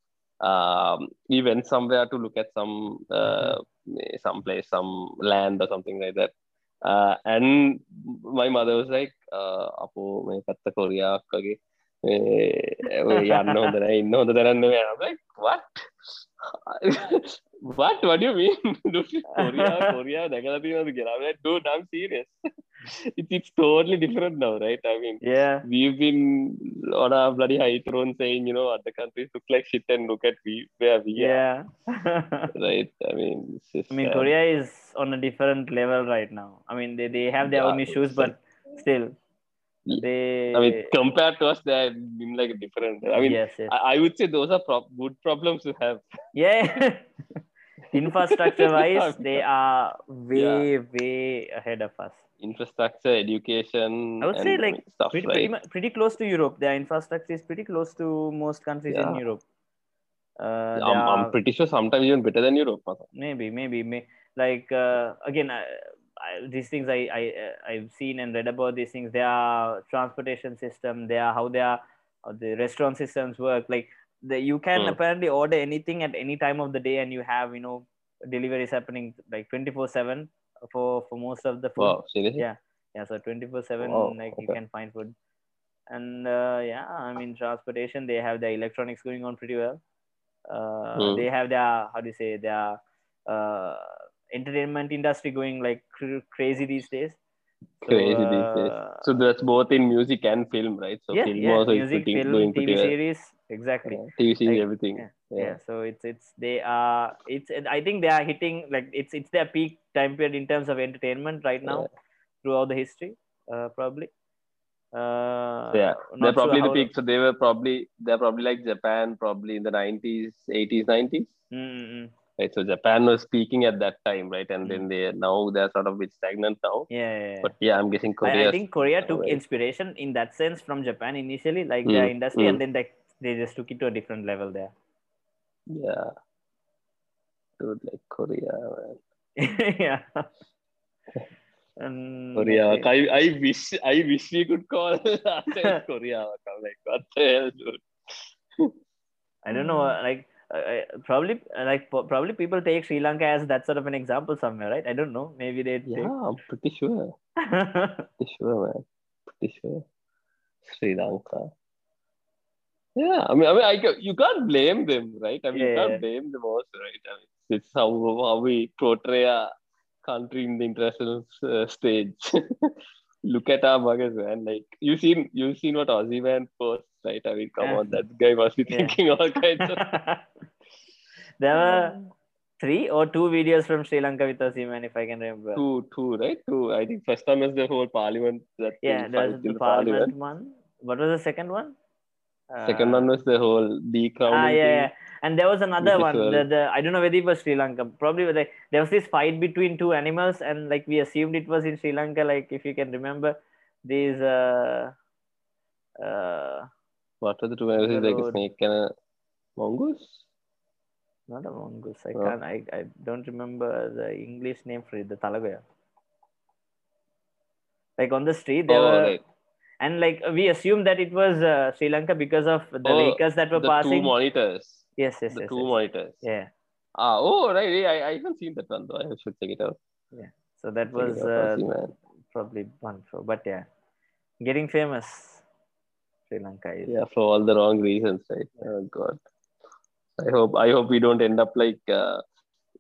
Speaker 2: um we went somewhere to look at some uh some place some land or something like that and my මදවසයික් අපෝ මේ පැත්ත කොරියක් වගේ යන්න හොඳ නැහැ ඉන්න හොඳ තරන්න බෑ." I'm like what what what do you mean Korea Korea දැකලා තියෙනවද කියලා I'm like dude I'm serious (laughs) it's, it's totally different now right I mean
Speaker 1: Yeah.
Speaker 2: we've been on our bloody high throne saying, you know, other countries look like shit and look at we where we are,
Speaker 1: Yeah. (laughs)
Speaker 2: right? I mean, it's just,
Speaker 1: I mean,
Speaker 2: uh,
Speaker 1: Korea is on a different level right now. I mean, they, they have their
Speaker 2: Yeah,
Speaker 1: own issues,
Speaker 2: it's
Speaker 1: but still,
Speaker 2: Yeah.
Speaker 1: they.
Speaker 2: I mean, compared to us, they've been like different. I mean,
Speaker 1: yes, yes.
Speaker 2: I, I would say those are pro- good problems to have.
Speaker 1: yeah. (laughs) Infrastructure wise, (laughs) they are way, way ahead of us.
Speaker 2: Infrastructure, education,
Speaker 1: I would say, like,
Speaker 2: stuff,
Speaker 1: Pretty,
Speaker 2: right?
Speaker 1: pretty, pretty close to Europe. Their infrastructure is pretty close to most countries in Europe. Uh,
Speaker 2: I'm,
Speaker 1: are-
Speaker 2: I'm pretty sure sometimes even better than Europe.
Speaker 1: Maybe maybe may like uh, again I, I, these things I, I uh, i've seen and read about these things their transportation system their how their how the restaurant systems work like the, you can
Speaker 2: Hmm.
Speaker 1: apparently order anything at any time of the day and you have you know deliveries happening like 24 7 for for most of the food
Speaker 2: Wow, seriously?
Speaker 1: Yeah. yeah so 24 7
Speaker 2: Wow,
Speaker 1: like you can find food and uh, yeah i mean transportation they have their electronics going on pretty well uh,
Speaker 2: Hmm.
Speaker 1: they have their how do you say their uh, entertainment industry going like cr- crazy these days So,
Speaker 2: Crazy these days.
Speaker 1: uh,
Speaker 2: So that's both in music and film, right? So
Speaker 1: yeah,
Speaker 2: film
Speaker 1: yeah,
Speaker 2: also
Speaker 1: music,
Speaker 2: is
Speaker 1: film,
Speaker 2: doing
Speaker 1: TV
Speaker 2: pretty well.
Speaker 1: series, exactly.
Speaker 2: Yeah, TV series,
Speaker 1: Like,
Speaker 2: everything.
Speaker 1: yeah,
Speaker 2: Yeah.
Speaker 1: yeah so it's it's they are it's i think they are hitting like it's it's their peak time period in terms of entertainment right now throughout the history uh, probably uh
Speaker 2: yeah they're probably
Speaker 1: sure
Speaker 2: the peak so they were probably they're probably like japan probably in the 90s 80s 90s
Speaker 1: Mm, mm, mm.
Speaker 2: Right so japan was speaking at that time right and
Speaker 1: Mm.
Speaker 2: then they now they're sort of bit stagnant now
Speaker 1: yeah, yeah, yeah.
Speaker 2: but yeah i'm guessing korea
Speaker 1: I think Korea took
Speaker 2: right.
Speaker 1: inspiration in that sense from Japan initially, like their
Speaker 2: Mm,
Speaker 1: industry,
Speaker 2: mm.
Speaker 1: and then like they just took it to a different level there.
Speaker 2: yeah dude like korea (laughs)
Speaker 1: yeah. and
Speaker 2: korea. I, I wish i wish we could call (laughs) (laughs) korea i'm like what the hell dude
Speaker 1: I don't know, like probably like probably people take Sri Lanka as that sort of an example somewhere, right? I don't know. Maybe they
Speaker 2: yeah i'm pretty sure. (laughs) Pretty sure man. Pretty sure. Sri lanka. Yeah i mean i mean I, ca- you can't blame them right? I mean you can't
Speaker 1: yeah.
Speaker 2: blame them also right? I mean it's how, how we portray a country in the international uh, stage (laughs) look at our buggers man like you've seen you've seen what Ozzy Man posts right i mean come
Speaker 1: Yeah.
Speaker 2: on that guy must be
Speaker 1: Yeah.
Speaker 2: thinking all kinds of (laughs)
Speaker 1: there were three or two videos from Sri Lanka with Ozzy Man, if I can remember.
Speaker 2: two two right two i think first time is the whole parliament that
Speaker 1: yeah, there was the parliament one. What was the second one?
Speaker 2: Second one was the whole decrowning
Speaker 1: Ah, yeah,
Speaker 2: thing.
Speaker 1: And there was another one. The, the I don't know whether it was Sri Lanka. Probably like there was this fight between two animals, and like we assumed it was in Sri Lanka. Like if you can remember, these uh, uh,
Speaker 2: What are the two viruses? Like a snake and a mongoose?
Speaker 1: not a mongoose. I can't. I, I don't remember the English name for it. The Talagoya. Like on the street, there
Speaker 2: Oh,
Speaker 1: were,
Speaker 2: right.
Speaker 1: And like we assumed that it was uh, Sri Lanka because of the
Speaker 2: Oh,
Speaker 1: vehicles that were
Speaker 2: The
Speaker 1: passing.
Speaker 2: two monitors.
Speaker 1: yes, yes,
Speaker 2: The
Speaker 1: yes,
Speaker 2: two
Speaker 1: yes.
Speaker 2: monitors.
Speaker 1: Yeah.
Speaker 2: Ah, oh, right. yeah, I, I haven't seen that one though. I should check it out. Yeah.
Speaker 1: So that was
Speaker 2: out.
Speaker 1: uh,
Speaker 2: I'll see, man.
Speaker 1: probably one for, but yeah, getting famous. Sri Lanka is.
Speaker 2: Yeah, for all the wrong reasons, right? Oh God. I hope I hope we don't end up like uh,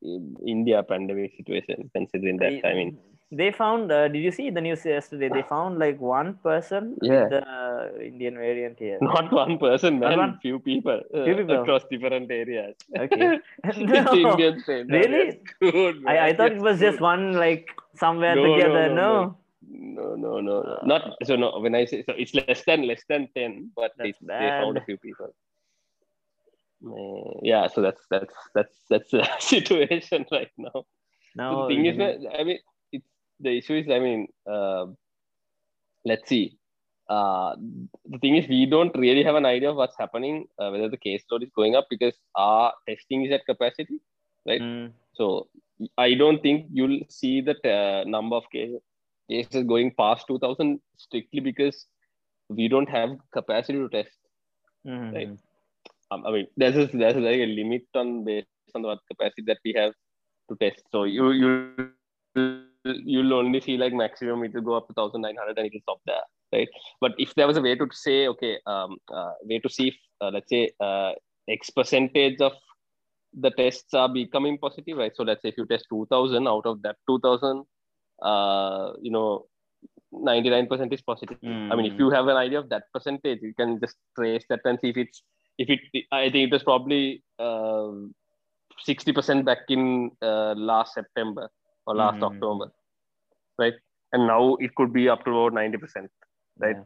Speaker 2: in India pandemic situation. Considering that, I mean,
Speaker 1: they found. Uh, did you see the news yesterday? They found like one person
Speaker 2: Yeah.
Speaker 1: with the uh, Indian variant here. (laughs)
Speaker 2: not one person, man.
Speaker 1: one?
Speaker 2: Few people, uh,
Speaker 1: Few people.
Speaker 2: across different areas.
Speaker 1: Okay. (laughs) (laughs) No.
Speaker 2: Indian.
Speaker 1: Really?
Speaker 2: Good.
Speaker 1: I, I thought it was just one like somewhere
Speaker 2: No,
Speaker 1: together.
Speaker 2: no,
Speaker 1: No,
Speaker 2: no. No, no, no, no. Not so. No, when I say so, it's less than less than ten, but it's, they found a few people. Yeah, so that's that's that's that's the situation right now. So
Speaker 1: no.
Speaker 2: the thing is, man, I mean, the issue is, I mean, uh, let's see. Uh, the thing is, we don't really have an idea of what's happening, uh, whether the case load is going up because our testing is at capacity.
Speaker 1: Mm,
Speaker 2: So I don't think you'll see the uh, number of cases, cases going past 2000 strictly because we don't have capacity to test.
Speaker 1: mhm,
Speaker 2: Right. Um, I mean, there's a, there's like a limit on based on what capacity that we have to test. So you you you'll only see like maximum it will go up to 1900 and it will stop there, right? But if there was a way to say, okay, um, uh, way to see if uh, let's say uh, X percentage of the tests are becoming positive, right? So let's say if you test 2000 out of that 2000, uh, you know, 99% is positive. I mean, if
Speaker 1: mm.
Speaker 2: you have an idea of that percentage, you can just trace that and see if it's if it. I think it was probably sixty percent back in uh, last September or last
Speaker 1: Mhm.
Speaker 2: October, right? And now it could be up to about ninety percent, right?
Speaker 1: Yeah.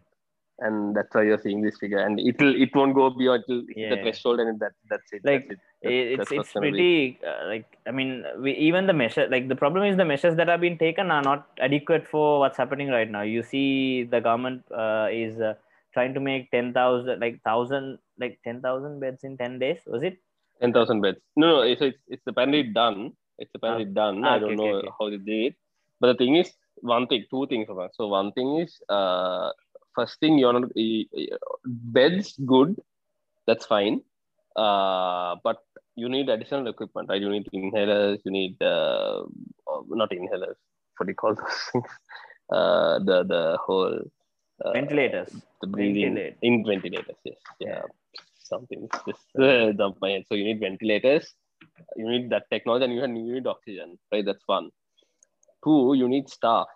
Speaker 2: And that's why you're seeing this figure, and it'll it won't go beyond it'll hit
Speaker 1: Yeah.
Speaker 2: the threshold, and that that's it.
Speaker 1: Like,
Speaker 2: that's it. That-
Speaker 1: It- it's
Speaker 2: that's
Speaker 1: it's pretty uh, like I mean we even the measure like the problem is the measures that are being taken are not adequate for what's happening right now. You see the government uh, is uh, trying to make ten thousand like thousand like ten thousand beds in ten days. Was it?
Speaker 2: Ten thousand beds. No, no. So it's it's apparently done. It's apparently done.
Speaker 1: Ah,
Speaker 2: I don't
Speaker 1: okay,
Speaker 2: know
Speaker 1: okay.
Speaker 2: how they did it. But the thing is, one thing, two things. So one thing is, uh, first thing you're not beds good. That's fine. Uh, but you need additional equipment, right? You need inhalers. You need uh, uh, not inhalers. What do you call those (laughs) things? Uh, the the whole uh,
Speaker 1: Ventilators.
Speaker 2: the breathing
Speaker 1: Ventilate.
Speaker 2: in ventilators yes yeah,
Speaker 1: Yeah.
Speaker 2: something just (laughs) uh, my head so you need ventilators you need that technology and you, need oxygen right that's one two you need staff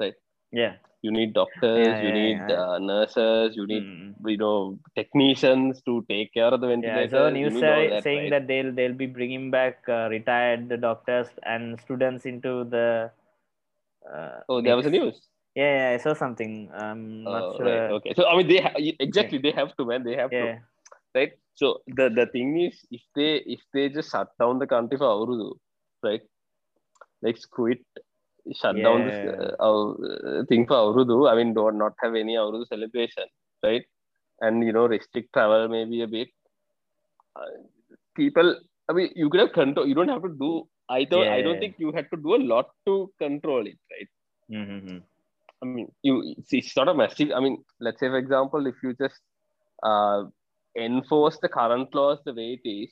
Speaker 2: right?
Speaker 1: Yeah.
Speaker 2: you need doctors
Speaker 1: Yeah,
Speaker 2: you
Speaker 1: yeah,
Speaker 2: need
Speaker 1: yeah.
Speaker 2: Uh, nurses you need
Speaker 1: Mm.
Speaker 2: you know technicians to take care of the
Speaker 1: Yeah,
Speaker 2: ventilators
Speaker 1: saw
Speaker 2: you
Speaker 1: news
Speaker 2: that,
Speaker 1: saying
Speaker 2: right?
Speaker 1: that they'll they'll be bringing back uh, retired doctors and students into the. Uh,
Speaker 2: oh there was a news
Speaker 1: Yeah, yeah, I saw something. I'm not
Speaker 2: oh,
Speaker 1: sure.
Speaker 2: right okay so i mean they ha- exactly they have to man they have to right? So the the thing is, if they if they just shut down the country for Aurudu, right? Like screw it, shut down this uh, uh, thing for Aurudu. I mean, do not have any Aurudu celebration, right? And you know, restrict travel maybe a bit. Uh, people, I mean, you could have control. You don't have to do. I don't. I don't think you had to do a lot to control it, right?
Speaker 1: mm-hmm.
Speaker 2: I mean, you it's, it's not a massive. I mean, let's say for example, if you just uh, enforce the current laws the way it is,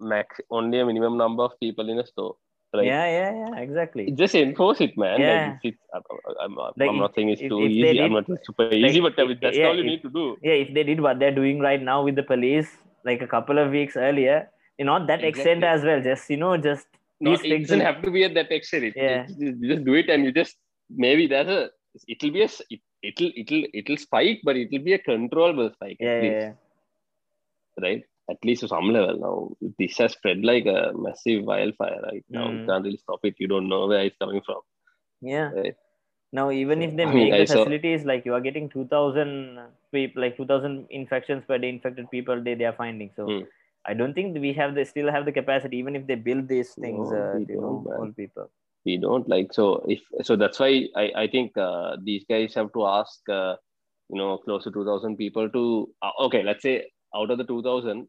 Speaker 2: max only a minimum number of people in a store, right?
Speaker 1: Yeah, yeah, yeah, exactly.
Speaker 2: Just enforce it, man.
Speaker 1: Yeah.
Speaker 2: Like I'm, I'm,
Speaker 1: Like
Speaker 2: I'm not saying it's
Speaker 1: if-
Speaker 2: too
Speaker 1: if
Speaker 2: easy.
Speaker 1: did-
Speaker 2: I'm not super easy, but
Speaker 1: if-
Speaker 2: that's
Speaker 1: yeah,
Speaker 2: all you need to do.
Speaker 1: Yeah, if they did what they're doing right now with the police, like a couple of weeks earlier, you know, that extent as well. Just you know, just
Speaker 2: Not,
Speaker 1: these
Speaker 2: it
Speaker 1: things.
Speaker 2: doesn't have to be at that extent. It,
Speaker 1: Yeah.
Speaker 2: it- you just do it, and you just maybe there's a. It'll be a. It, it'll it'll it'll spike, but it'll be a controllable spike.
Speaker 1: Yeah,
Speaker 2: at
Speaker 1: yeah,
Speaker 2: least.
Speaker 1: yeah.
Speaker 2: Right? At least to some level now. This has spread like a massive wildfire right now. You
Speaker 1: Mm.
Speaker 2: can't really stop it. You don't know where it's coming from.
Speaker 1: yeah.
Speaker 2: Right.
Speaker 1: Now, even if they
Speaker 2: I mean,
Speaker 1: make
Speaker 2: I
Speaker 1: the
Speaker 2: saw-
Speaker 1: facilities like you are getting two thousand people, like two thousand infections per day, infected people day they are finding. So.
Speaker 2: Hmm.
Speaker 1: I don't think we have the still have the capacity, even if they build these things
Speaker 2: No,
Speaker 1: uh, you know
Speaker 2: man.
Speaker 1: all people.
Speaker 2: we don't like so if so that's why i i think uh, these guys have to ask uh, you know close to 2000 people to uh, okay let's say out of the 2000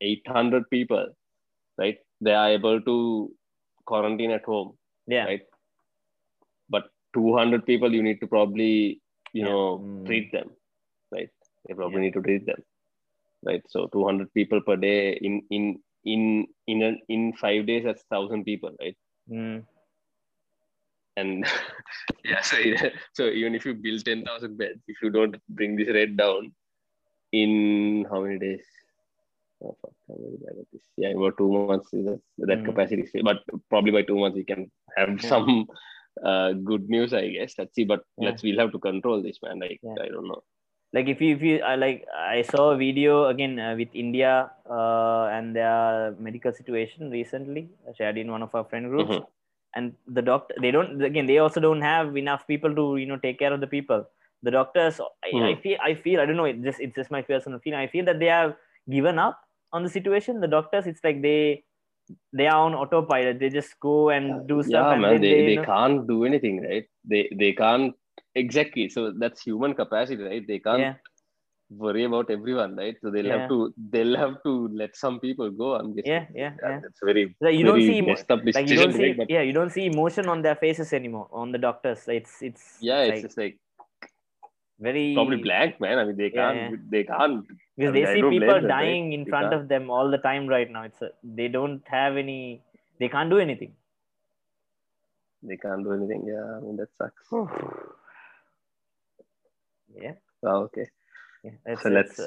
Speaker 2: 1800 people right they are able to quarantine at home
Speaker 1: yeah
Speaker 2: right but 200 people you need to probably you
Speaker 1: Yeah.
Speaker 2: know
Speaker 1: Mm.
Speaker 2: treat them right they probably
Speaker 1: Yeah.
Speaker 2: need to treat them right so 200 people per day in in in in a, in 5 days that's 1000 people right
Speaker 1: Mm.
Speaker 2: and yeah so (laughs) so even if you build 10000 beds if you don't bring this rate down in how many days oh, fuck, how many days this? yeah about two months that, that
Speaker 1: Mm.
Speaker 2: capacity but probably by two months we can have
Speaker 1: Yeah.
Speaker 2: some uh, good news i guess let's see but
Speaker 1: Yeah.
Speaker 2: let's we'll have to control this man like
Speaker 1: Yeah.
Speaker 2: i don't know
Speaker 1: like if you if you I like I saw a video again uh, with India uh, and their medical situation recently shared in one of our friend groups
Speaker 2: Mhm.
Speaker 1: and the doctor they don't again they also don't have enough people to you know take care of the people the doctors I, I
Speaker 2: Mhm.
Speaker 1: feel I feel I don't know it just it's just my personal feeling. I feel that they have given up on the situation. The doctors it's like they they are on autopilot. They just go and do stuff
Speaker 2: yeah
Speaker 1: and
Speaker 2: man
Speaker 1: then
Speaker 2: they,
Speaker 1: they,
Speaker 2: they
Speaker 1: you know,
Speaker 2: can't do anything right? They they can't exactly. So that's human capacity right? They can't
Speaker 1: yeah.
Speaker 2: worry about everyone right? So they'll have to they'll have to let some people go i'm guessing.
Speaker 1: Yeah yeah yeah
Speaker 2: that's very
Speaker 1: Like, you don't see emo-
Speaker 2: messed up
Speaker 1: like you don't see
Speaker 2: make,
Speaker 1: yeah you don't see emotion on their faces anymore on the doctors. It's it's
Speaker 2: yeah
Speaker 1: it's
Speaker 2: it's
Speaker 1: like
Speaker 2: just like
Speaker 1: very
Speaker 2: probably blank man. I mean they
Speaker 1: Yeah,
Speaker 2: can't they can't
Speaker 1: because
Speaker 2: I
Speaker 1: they
Speaker 2: mean, I
Speaker 1: see people
Speaker 2: them,
Speaker 1: dying in front
Speaker 2: can't.
Speaker 1: of them all the time right now. It's a, they don't have any they can't do anything.
Speaker 2: They can't do anything. Yeah i mean that sucks.
Speaker 1: Yeah.
Speaker 2: Oh, okay.
Speaker 1: Yeah let's, (laughs)
Speaker 2: so (laughs) let's
Speaker 1: uh,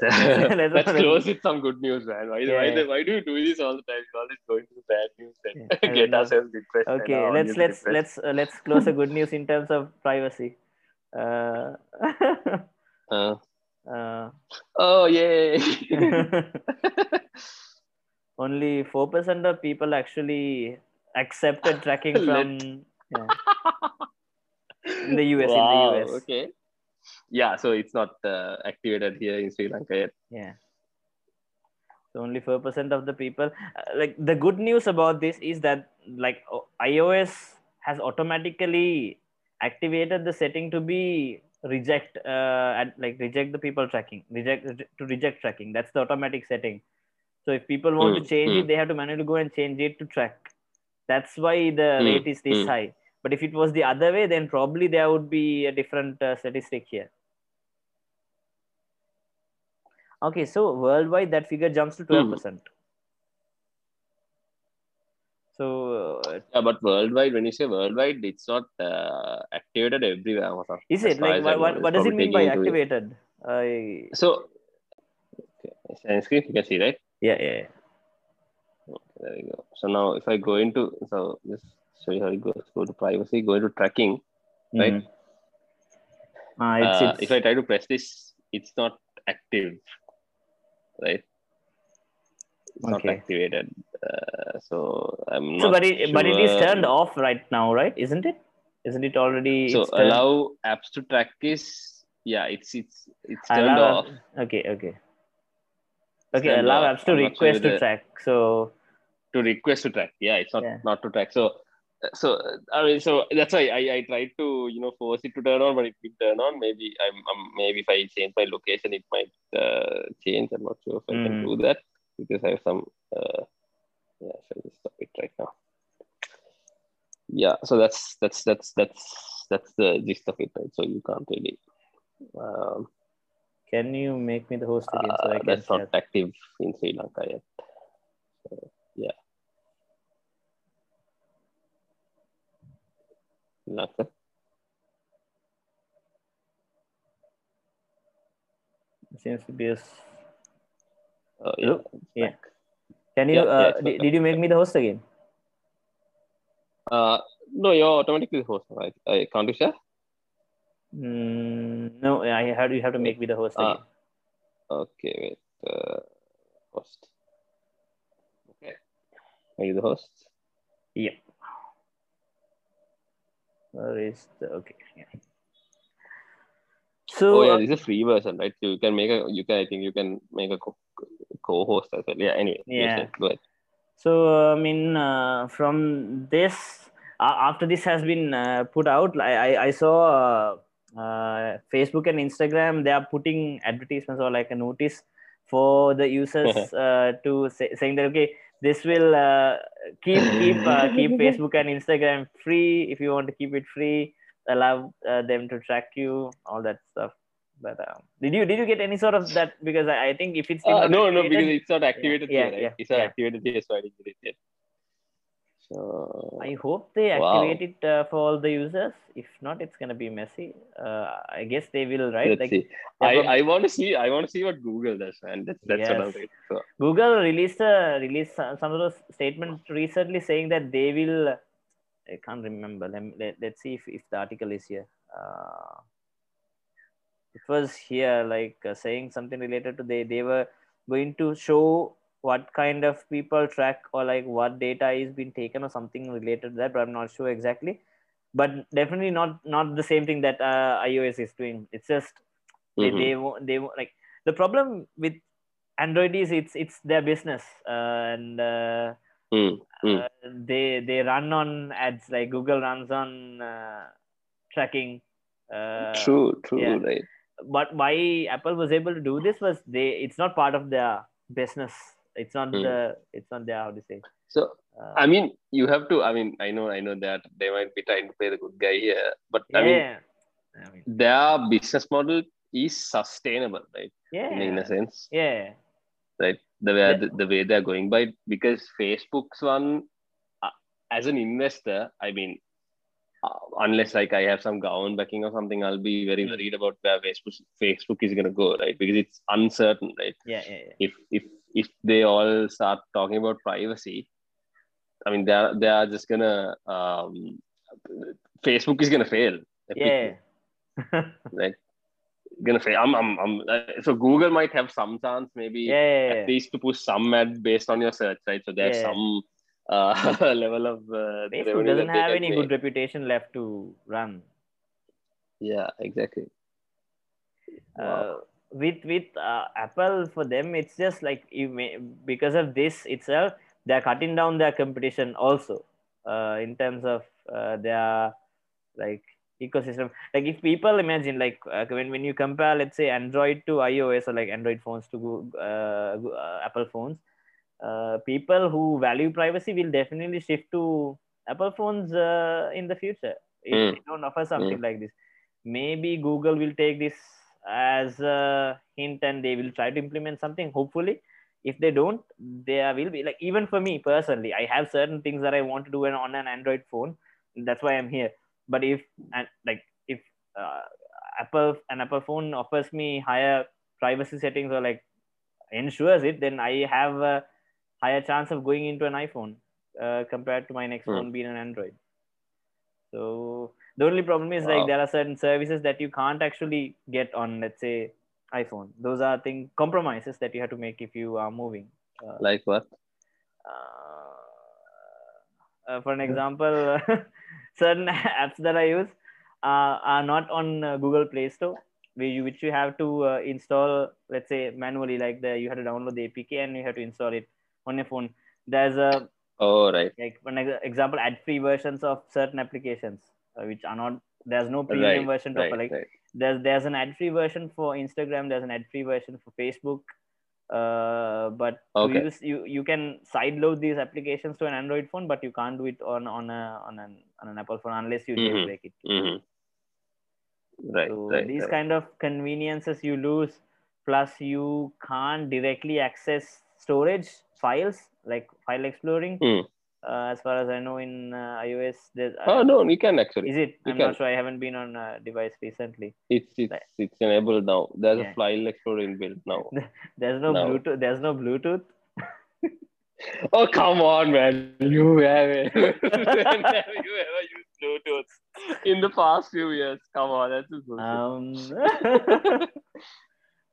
Speaker 1: let's,
Speaker 2: let's close with some good news man. Why, why,
Speaker 1: Yeah.
Speaker 2: the- why do you do this all the time? You always going to the bad news and
Speaker 1: Yeah, (laughs)
Speaker 2: get
Speaker 1: know.
Speaker 2: ourselves depressed
Speaker 1: okay let's let's
Speaker 2: depressed.
Speaker 1: let's uh, let's close a good news in terms of privacy uh, (laughs)
Speaker 2: Uh,
Speaker 1: uh,
Speaker 2: oh yay (laughs)
Speaker 1: only 4% of people actually accepted tracking (laughs) from yeah. in the US.
Speaker 2: Wow,
Speaker 1: In the US,
Speaker 2: Okay. Yeah, so it's not uh, activated here in Sri Lanka yet.
Speaker 1: yeah. So only 4% of the people. Uh, like the good news about this is that like iOS has automatically activated the setting to be reject uh at, like reject the people tracking reject to reject tracking. That's the automatic setting. So if people want to
Speaker 2: Mm,
Speaker 1: change
Speaker 2: mm.
Speaker 1: it they have to manually go and change it to track. That's why the
Speaker 2: Mm,
Speaker 1: rate is this
Speaker 2: mm.
Speaker 1: high. But if it was the other way then probably there would be a different uh, statistic here. Okay so worldwide that figure jumps to 12% so uh,
Speaker 2: Yeah, but worldwide, when you say worldwide, it's not uh, activated everywhere.
Speaker 1: Is it like what, what,
Speaker 2: It's
Speaker 1: what does it mean by
Speaker 2: taking into it.
Speaker 1: activated I
Speaker 2: So, okay, second you can see, right?
Speaker 1: yeah yeah, yeah.
Speaker 2: Okay, there we go. So now, if I go into, so just show you how it goes. Go to privacy, go into tracking. Right.
Speaker 1: Mhm. Ah, it's,
Speaker 2: Uh,
Speaker 1: it's,
Speaker 2: if I try to press this, it's not active, right? It's not activated. Uh, so I'm
Speaker 1: so
Speaker 2: not
Speaker 1: but it but it is turned off right now right isn't it isn't it already
Speaker 2: So allow apps to track is yeah, it's it's it's turned
Speaker 1: allow
Speaker 2: off.
Speaker 1: okay okay okay
Speaker 2: turned
Speaker 1: allow
Speaker 2: off.
Speaker 1: apps to
Speaker 2: I'm not sure
Speaker 1: request to track so
Speaker 2: to request to track. Yeah, it's not
Speaker 1: Yeah.
Speaker 2: not to track. So so I mean, so that's why I, I tried to you know force it to turn on, but it didn't turn on. Maybe I'm, I'm maybe if I change my location, it might uh, change. I'm not sure if I can
Speaker 1: Mm.
Speaker 2: do that because I have some. Uh, yeah, so just stop it right now. Yeah, so that's that's that's that's that's the gist of it, right? So you can't really. Um,
Speaker 1: can you make me the host again so
Speaker 2: uh,
Speaker 1: i can
Speaker 2: that's not
Speaker 1: share?
Speaker 2: active in Sri Lanka yet. So, yeah. Lanka.
Speaker 1: seems to be a
Speaker 2: Oh, yeah.
Speaker 1: Yeah. can you
Speaker 2: Yeah, yeah,
Speaker 1: uh,
Speaker 2: it's
Speaker 1: did, did you make me the host again
Speaker 2: Uh, no, you're automatically the host. Right? I can't you share?
Speaker 1: mm, no i had you have to make me the host
Speaker 2: Ah.
Speaker 1: again
Speaker 2: Okay, wait. Uh, host. Okay. Are you the host?
Speaker 1: yeah where is the okay yeah so
Speaker 2: oh yeah,
Speaker 1: uh,
Speaker 2: this is a free version, right? So you can make a. You can. I think you can make a co-host as well. Yeah. Anyway.
Speaker 1: Yeah.
Speaker 2: Go ahead.
Speaker 1: So I mean, uh, from this, after this has been uh, put out, I I, I saw uh, uh, Facebook and Instagram. They are putting advertisements or like a notice for the users (laughs) uh, to say, saying that okay, this will uh, keep keep uh, keep (laughs) Facebook and Instagram free if you want to keep it free. Allow uh, them to track you, all that stuff. But um, did you did you get any sort of that? Because I, I think if it's
Speaker 2: Uh, no, no, because it's not activated
Speaker 1: Yeah,
Speaker 2: yet. Right?
Speaker 1: yeah,
Speaker 2: it's not
Speaker 1: yeah.
Speaker 2: activated yet, so I didn't get it yet. So
Speaker 1: I hope they
Speaker 2: Wow.
Speaker 1: activate it uh, for all the users. If not, it's gonna be messy. Uh, I guess they will, right?
Speaker 2: let's
Speaker 1: Like
Speaker 2: see. I,
Speaker 1: prob-
Speaker 2: I want to see. I want to see what Google does, man. That's that's what I'm
Speaker 1: Yes.
Speaker 2: waiting for.
Speaker 1: Google released a released some some of those statement recently saying that they will. I can't remember. Let, let, let's see if, if the article is here. Uh, it was here, like uh, saying something related to they they were going to show what kind of people track or like what data is being taken or something related to that, but I'm not sure exactly. But definitely not not the same thing that uh, iOS is doing. It's just they
Speaker 2: Mhm.
Speaker 1: they won't they won't, like the problem with android is it's it's their business uh, and uh,
Speaker 2: Mm, mm.
Speaker 1: uh, they they run on ads like google runs on uh, tracking uh,
Speaker 2: true, true,
Speaker 1: yeah.
Speaker 2: right?
Speaker 1: But why apple was able to do this was they it's not part of their business it's not
Speaker 2: Hmm.
Speaker 1: the it's not their how to say
Speaker 2: So
Speaker 1: uh,
Speaker 2: I mean, you have to. I mean, I know, I know that they might be trying to play the good guy here, but I mean,
Speaker 1: I mean,
Speaker 2: their business model is sustainable, right?
Speaker 1: yeah
Speaker 2: In, in a sense,
Speaker 1: yeah
Speaker 2: right? The way
Speaker 1: Yeah.
Speaker 2: the, the way they're going by, because Facebook's one, uh, as an investor, I mean, unless like I have some government backing or something, I'll be very
Speaker 1: Hmm.
Speaker 2: worried about where Facebook Facebook is gonna go, right? Because it's uncertain, right?
Speaker 1: yeah yeah, yeah.
Speaker 2: If if if they all start talking about privacy, I mean, they're they are just gonna um, Facebook is gonna fail.
Speaker 1: yeah (laughs)
Speaker 2: like gonna fail. I'm, I'm, I'm, uh, so Google might have some chance, maybe
Speaker 1: yeah, yeah, yeah.
Speaker 2: at least to push some ad based on your search, right? So there's some uh, (laughs) level of uh,
Speaker 1: Facebook doesn't have any good reputation left to run.
Speaker 2: Yeah, exactly.
Speaker 1: Uh, with with uh, Apple, for them, it's just like you may because of this itself, they're cutting down their competition also uh, in terms of uh, their like ecosystem. Like if people imagine like uh, when when you compare, let's say Android to iOS or like Android phones to Goo- uh, uh, Apple phones, uh, people who value privacy will definitely shift to Apple phones uh, in the future if
Speaker 2: Mm.
Speaker 1: they don't offer something like this. Maybe Google will take this as a hint and they will try to implement something. Hopefully, if they don't, there will be like even for me personally, I have certain things that I want to do on- on an Android phone. That's why I'm here. But if and like if uh, Apple an Apple phone offers me higher privacy settings or like ensures it, then I have a higher chance of going into an iPhone uh, compared to my next
Speaker 2: Hmm.
Speaker 1: phone being an Android. So the only problem is
Speaker 2: Wow.
Speaker 1: like there are certain services that you can't actually get on, let's say, iPhone. Those are thing compromises that you have to make if you are moving. Uh,
Speaker 2: Like what?
Speaker 1: uh, uh, for an example, (laughs) certain (laughs) apps that I use uh, are not on uh, Google Play Store, which you have to uh, install, let's say manually, like the you have to download the APK and you have to install it on your phone. There's a
Speaker 2: Oh, right.
Speaker 1: like for example, ad-free versions of certain applications, uh, which are not. There's no premium
Speaker 2: Right,
Speaker 1: version
Speaker 2: Right,
Speaker 1: of like
Speaker 2: right.
Speaker 1: there's there's an ad-free version for Instagram. There's an ad-free version for Facebook. Uh, but
Speaker 2: Okay.
Speaker 1: use you you can sideload these applications to an Android phone, but you can't do it on on a on an on an Apple phone unless you
Speaker 2: Mhm.
Speaker 1: jailbreak it.
Speaker 2: hmm Right,
Speaker 1: So
Speaker 2: right,
Speaker 1: these kind of conveniences you lose, plus you can't directly access storage files like file exploring.
Speaker 2: Hmm.
Speaker 1: Uh, as far as I know, in uh, iOS, there's uh,
Speaker 2: Oh no, you can actually.
Speaker 1: Is it?
Speaker 2: You
Speaker 1: I'm
Speaker 2: can.
Speaker 1: not sure. I haven't been on a device recently.
Speaker 2: It's it's it's enabled now. There's
Speaker 1: Yeah.
Speaker 2: a file explorer inbuilt now. (laughs)
Speaker 1: There's no
Speaker 2: No.
Speaker 1: Bluetooth. There's no Bluetooth. (laughs)
Speaker 2: Oh come on, man! You have it. (laughs) You ever used Bluetooth in the past few years. Come on, that's just bullshit.
Speaker 1: Um,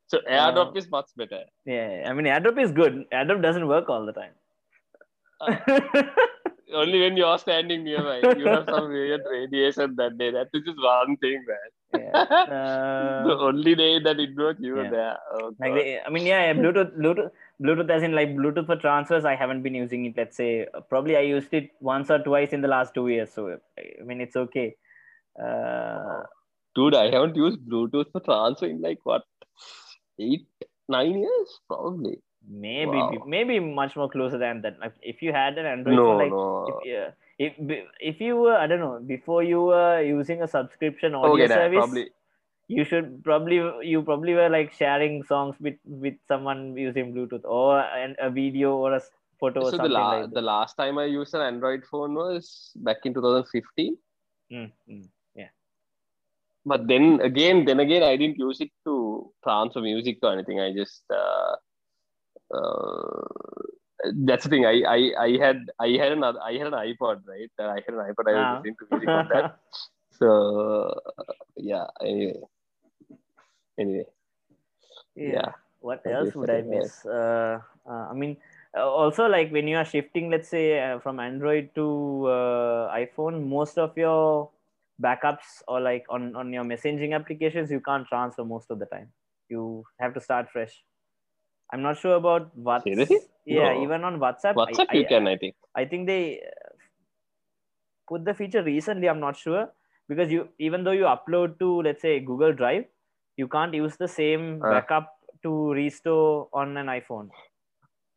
Speaker 2: so AirDrop
Speaker 1: uh,
Speaker 2: is much better.
Speaker 1: yeah, I mean, AirDrop is good. AirDrop doesn't work all the time.
Speaker 2: Only when you're standing nearby, you have some (laughs) weird radiation that day. That is just one thing, man.
Speaker 1: Yeah. (laughs)
Speaker 2: the
Speaker 1: Uh,
Speaker 2: only day that it worked, you were there. Oh,
Speaker 1: like
Speaker 2: God.
Speaker 1: they, I mean, yeah, yeah, Bluetooth, Bluetooth, Bluetooth, as in like Bluetooth for transfers. I haven't been using it. Let's say uh, probably I used it once or twice in the last two years. So I mean, it's okay. Uh,
Speaker 2: Dude, I haven't used Bluetooth for transfer in like what, eight, nine years? Probably.
Speaker 1: maybe
Speaker 2: Wow.
Speaker 1: maybe much more closer than that. Like if you had an Android
Speaker 2: No,
Speaker 1: phone, like
Speaker 2: no.
Speaker 1: if yeah, if if you were I don't know before you were using a subscription audio
Speaker 2: Okay,
Speaker 1: service,
Speaker 2: probably.
Speaker 1: you should probably you probably were like sharing songs with with someone using Bluetooth or an, a video or a photo or
Speaker 2: So the,
Speaker 1: something
Speaker 2: la-
Speaker 1: like
Speaker 2: the last time I used an Android phone was back in 2015.
Speaker 1: that. Hmm, hmm.
Speaker 2: But then again, then again, I didn't use it to transfer music or anything. I just uh, uh, that's the thing. I, I I had I had another I had an iPod, right? Uh, I had an iPod. I was
Speaker 1: Ah.
Speaker 2: listening to music on that. (laughs) So yeah. Anyway, anyway,
Speaker 1: yeah.
Speaker 2: yeah.
Speaker 1: What
Speaker 2: I
Speaker 1: else would I miss? Uh, uh, I mean, uh, also like when you are shifting, let's say uh, from Android to uh, iPhone, most of your backups or like on on your messaging applications, you can't transfer most of the time. You have to start fresh. I'm not sure about what.
Speaker 2: Seriously?
Speaker 1: Yeah,
Speaker 2: No.
Speaker 1: even on WhatsApp. I-
Speaker 2: WhatsApp
Speaker 1: I,
Speaker 2: you can, I think.
Speaker 1: I think they uh, put the feature recently. I'm not sure because you even though you upload to let's say Google Drive, you can't use the same
Speaker 2: Uh.
Speaker 1: backup to restore on an iPhone.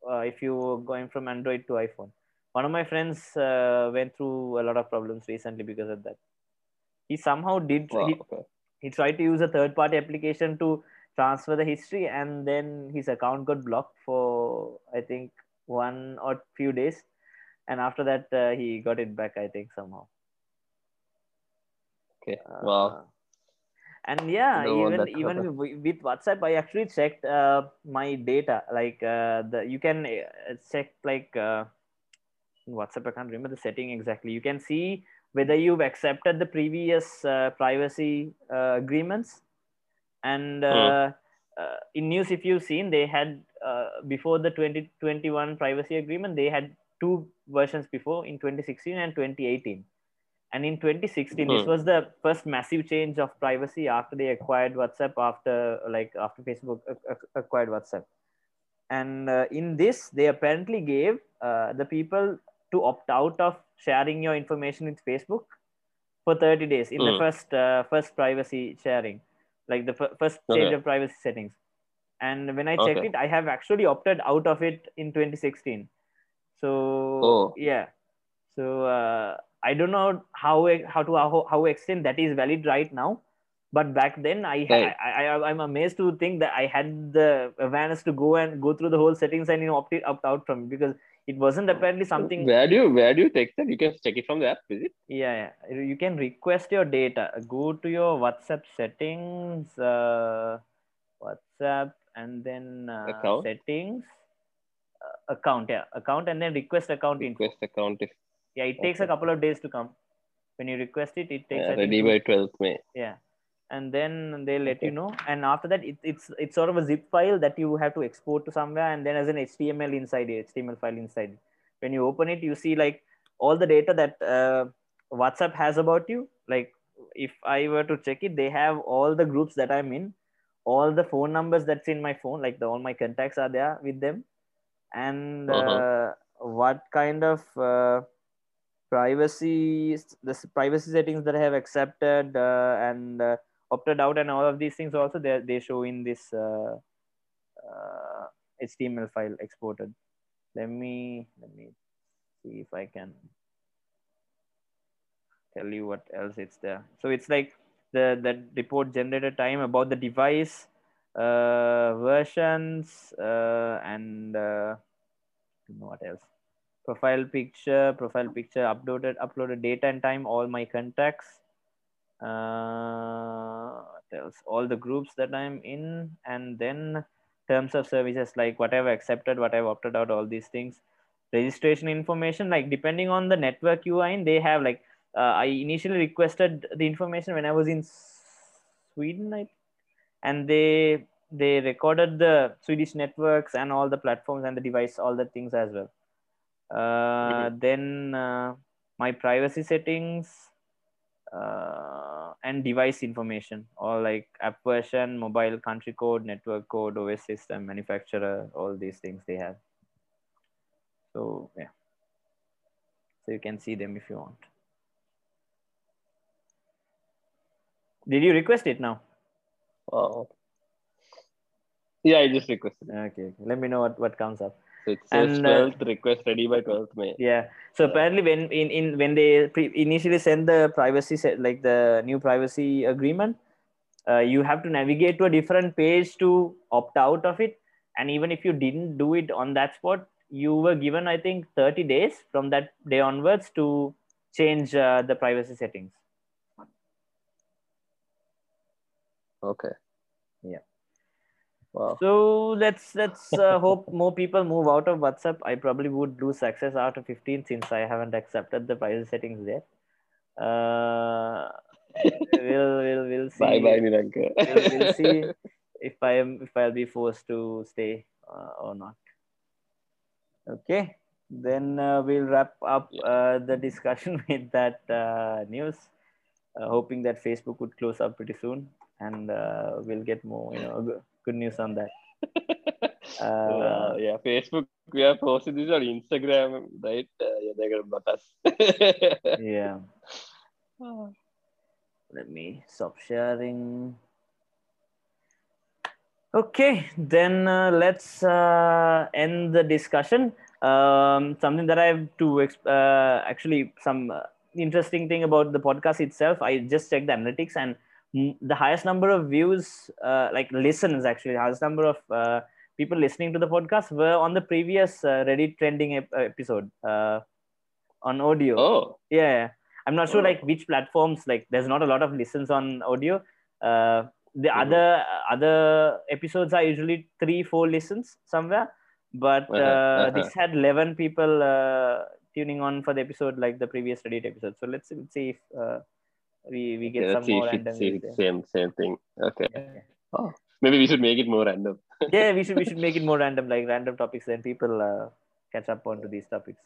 Speaker 1: Uh, if you're going from Android to iPhone, one of my friends uh, went through a lot of problems recently because of that. He somehow did.
Speaker 2: Wow,
Speaker 1: He,
Speaker 2: okay.
Speaker 1: he tried to use a third-party application to transfer the history, and then his account got blocked for I think one or few days and after that uh, he got it back i think somehow
Speaker 2: Okay.
Speaker 1: Uh,
Speaker 2: Wow.
Speaker 1: and yeah even even (laughs) with whatsapp i actually checked uh, my data like uh, the you can uh, check like uh, whatsapp i can't remember the setting exactly you can see whether you've accepted the previous uh, privacy uh, agreements. And uh, uh, in news if you've seen they had uh, before the 2021 privacy agreement they had two versions before in 2016 and 2018 and in 2016 this
Speaker 2: Hmm.
Speaker 1: was the first massive change of privacy after they acquired whatsapp after like after facebook ac- ac- acquired whatsapp. And uh, in this they apparently gave uh, the people to opt out of sharing your information with facebook for 30 days in the
Speaker 2: Hmm.
Speaker 1: first uh, first privacy sharing like the f- first change
Speaker 2: Okay.
Speaker 1: of privacy settings and when i checked
Speaker 2: Okay.
Speaker 1: it i have actually opted out of it in 2016 so
Speaker 2: Oh.
Speaker 1: yeah so uh, i don't know how how to how, how extent that is valid right now but back then I,
Speaker 2: Right.
Speaker 1: I i i'm amazed to think that i had the awareness to go and go through the whole settings and you know opt, it, opt out from it because it wasn't apparently something
Speaker 2: Where do you where do you take that? You can check it from the app, is it?
Speaker 1: yeah, yeah. You can request your data. Go to your WhatsApp settings, uh, WhatsApp, and then uh,
Speaker 2: Account?
Speaker 1: settings, uh, account. Yeah, account, and then request account info.
Speaker 2: Request account if
Speaker 1: Yeah, it takes a couple of days to come. When you request it, it takes
Speaker 2: yeah, ready by 12th May.
Speaker 1: yeah and then they let you know and after that it, it's it's sort of a zip file that you have to export to somewhere and then as an html inside it html file inside it. when you open it you see like all the data that uh, whatsapp has about you like if i were to check it they have all the groups that i'm in all the phone numbers that's in my phone like the all my contacts are there with them and
Speaker 2: Uh-huh.
Speaker 1: uh, what kind of uh, privacy the privacy settings that I have accepted uh, and uh, opted out and all of these things also they they show in this uh, uh, HTML file exported. Let me let me see if I can tell you what else it's there. So it's like the the report generated time about the device uh, versions uh, and uh, what else profile picture profile picture uploaded uploaded data and time all my contacts uh what else all the groups that i'm in and then terms of services like whatever accepted whatever opted out all these things. Registration information like depending on the network you are in they have like uh, i initially requested the information when i was in sweden I, and they they recorded the swedish networks and all the platforms and the device all the things as well. Uh, then uh, my privacy settings uh, and device information or like app version mobile country code network code os system manufacturer all these things they have so yeah so you can see them if you want did you request it now
Speaker 2: Wow. Yeah, I just requested.
Speaker 1: okay, okay. let me know what, what comes up
Speaker 2: So it says
Speaker 1: And, uh,
Speaker 2: 12th request ready by 12th May.
Speaker 1: yeah so apparently when in, in when they pre- initially send the privacy set like the new privacy agreement uh, you have to navigate to a different page to opt out of it and even if you didn't do it on that spot you were given i think 30 days from that day onwards to change uh, the privacy settings
Speaker 2: Okay.
Speaker 1: Yeah.
Speaker 2: Wow.
Speaker 1: so let's let's uh, (laughs) hope more people move out of whatsapp. I probably would lose access after 15 since i haven't accepted the privacy settings yet. Uh, we'll, we'll we'll (laughs) see.
Speaker 2: Bye bye, Niranka.
Speaker 1: we'll, we'll see (laughs) if I am if I'll be forced to stay uh, or not. Okay, then uh, we'll wrap up uh, the discussion with that uh, news, uh, hoping that Facebook would close up pretty soon, and uh, we'll get more you know good, news on that. (laughs) Uh,
Speaker 2: Wow, yeah, Facebook. We are posting this on Instagram, right? Uh, yeah, they're gonna block us. (laughs)
Speaker 1: yeah. Let me stop sharing. Okay, then uh, let's uh, end the discussion. Um, something that I have to uh, actually some uh, interesting thing about the podcast itself. I just checked the analytics and the highest number of views, uh, like listens, actually, the highest number of uh, people listening to the podcast were on the previous uh, Reddit trending ep- episode uh, on audio
Speaker 2: oh,
Speaker 1: yeah i'm not sure
Speaker 2: Oh.
Speaker 1: like which platforms like there's not a lot of listens on audio uh the
Speaker 2: Mhm.
Speaker 1: other other episodes are usually three four listens somewhere but uh,
Speaker 2: Uh-huh, uh-huh.
Speaker 1: this had 11 people uh, tuning on for the episode like the previous reddit episode so let's, let's see if uh, we we get
Speaker 2: okay,
Speaker 1: some
Speaker 2: see
Speaker 1: more random
Speaker 2: it's see if
Speaker 1: views
Speaker 2: it's
Speaker 1: there.
Speaker 2: same same thing. Okay. Oh, maybe we should make it more random. (laughs)
Speaker 1: yeah we should we should make it more random like random topics then people uh, catch up onto these topics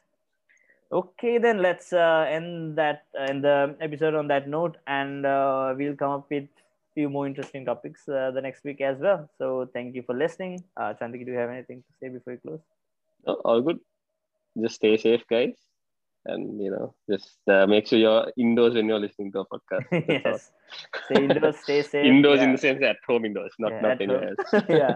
Speaker 1: okay then let's uh, end that uh, end the episode on that note and uh, we'll come up with few more interesting topics uh, the next week as well so thank you for listening uh Chandiki, do you have anything to say before we close
Speaker 2: Oh, all good. Just stay safe, guys, and you know, just uh, make sure you're indoors when you're listening to a podcast. (laughs)
Speaker 1: Yes stay indoors stay (laughs) safe
Speaker 2: Indoors
Speaker 1: yeah.
Speaker 2: in the sense at home indoors, not
Speaker 1: Yeah,
Speaker 2: not anywhere
Speaker 1: home.
Speaker 2: else. (laughs)
Speaker 1: yeah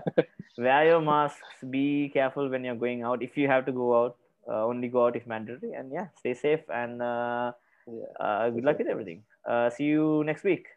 Speaker 1: wear your masks be careful when you're going out if you have to go out uh, only go out if mandatory and yeah stay safe and uh,
Speaker 2: Yeah.
Speaker 1: uh, good luck with everything uh, see you next week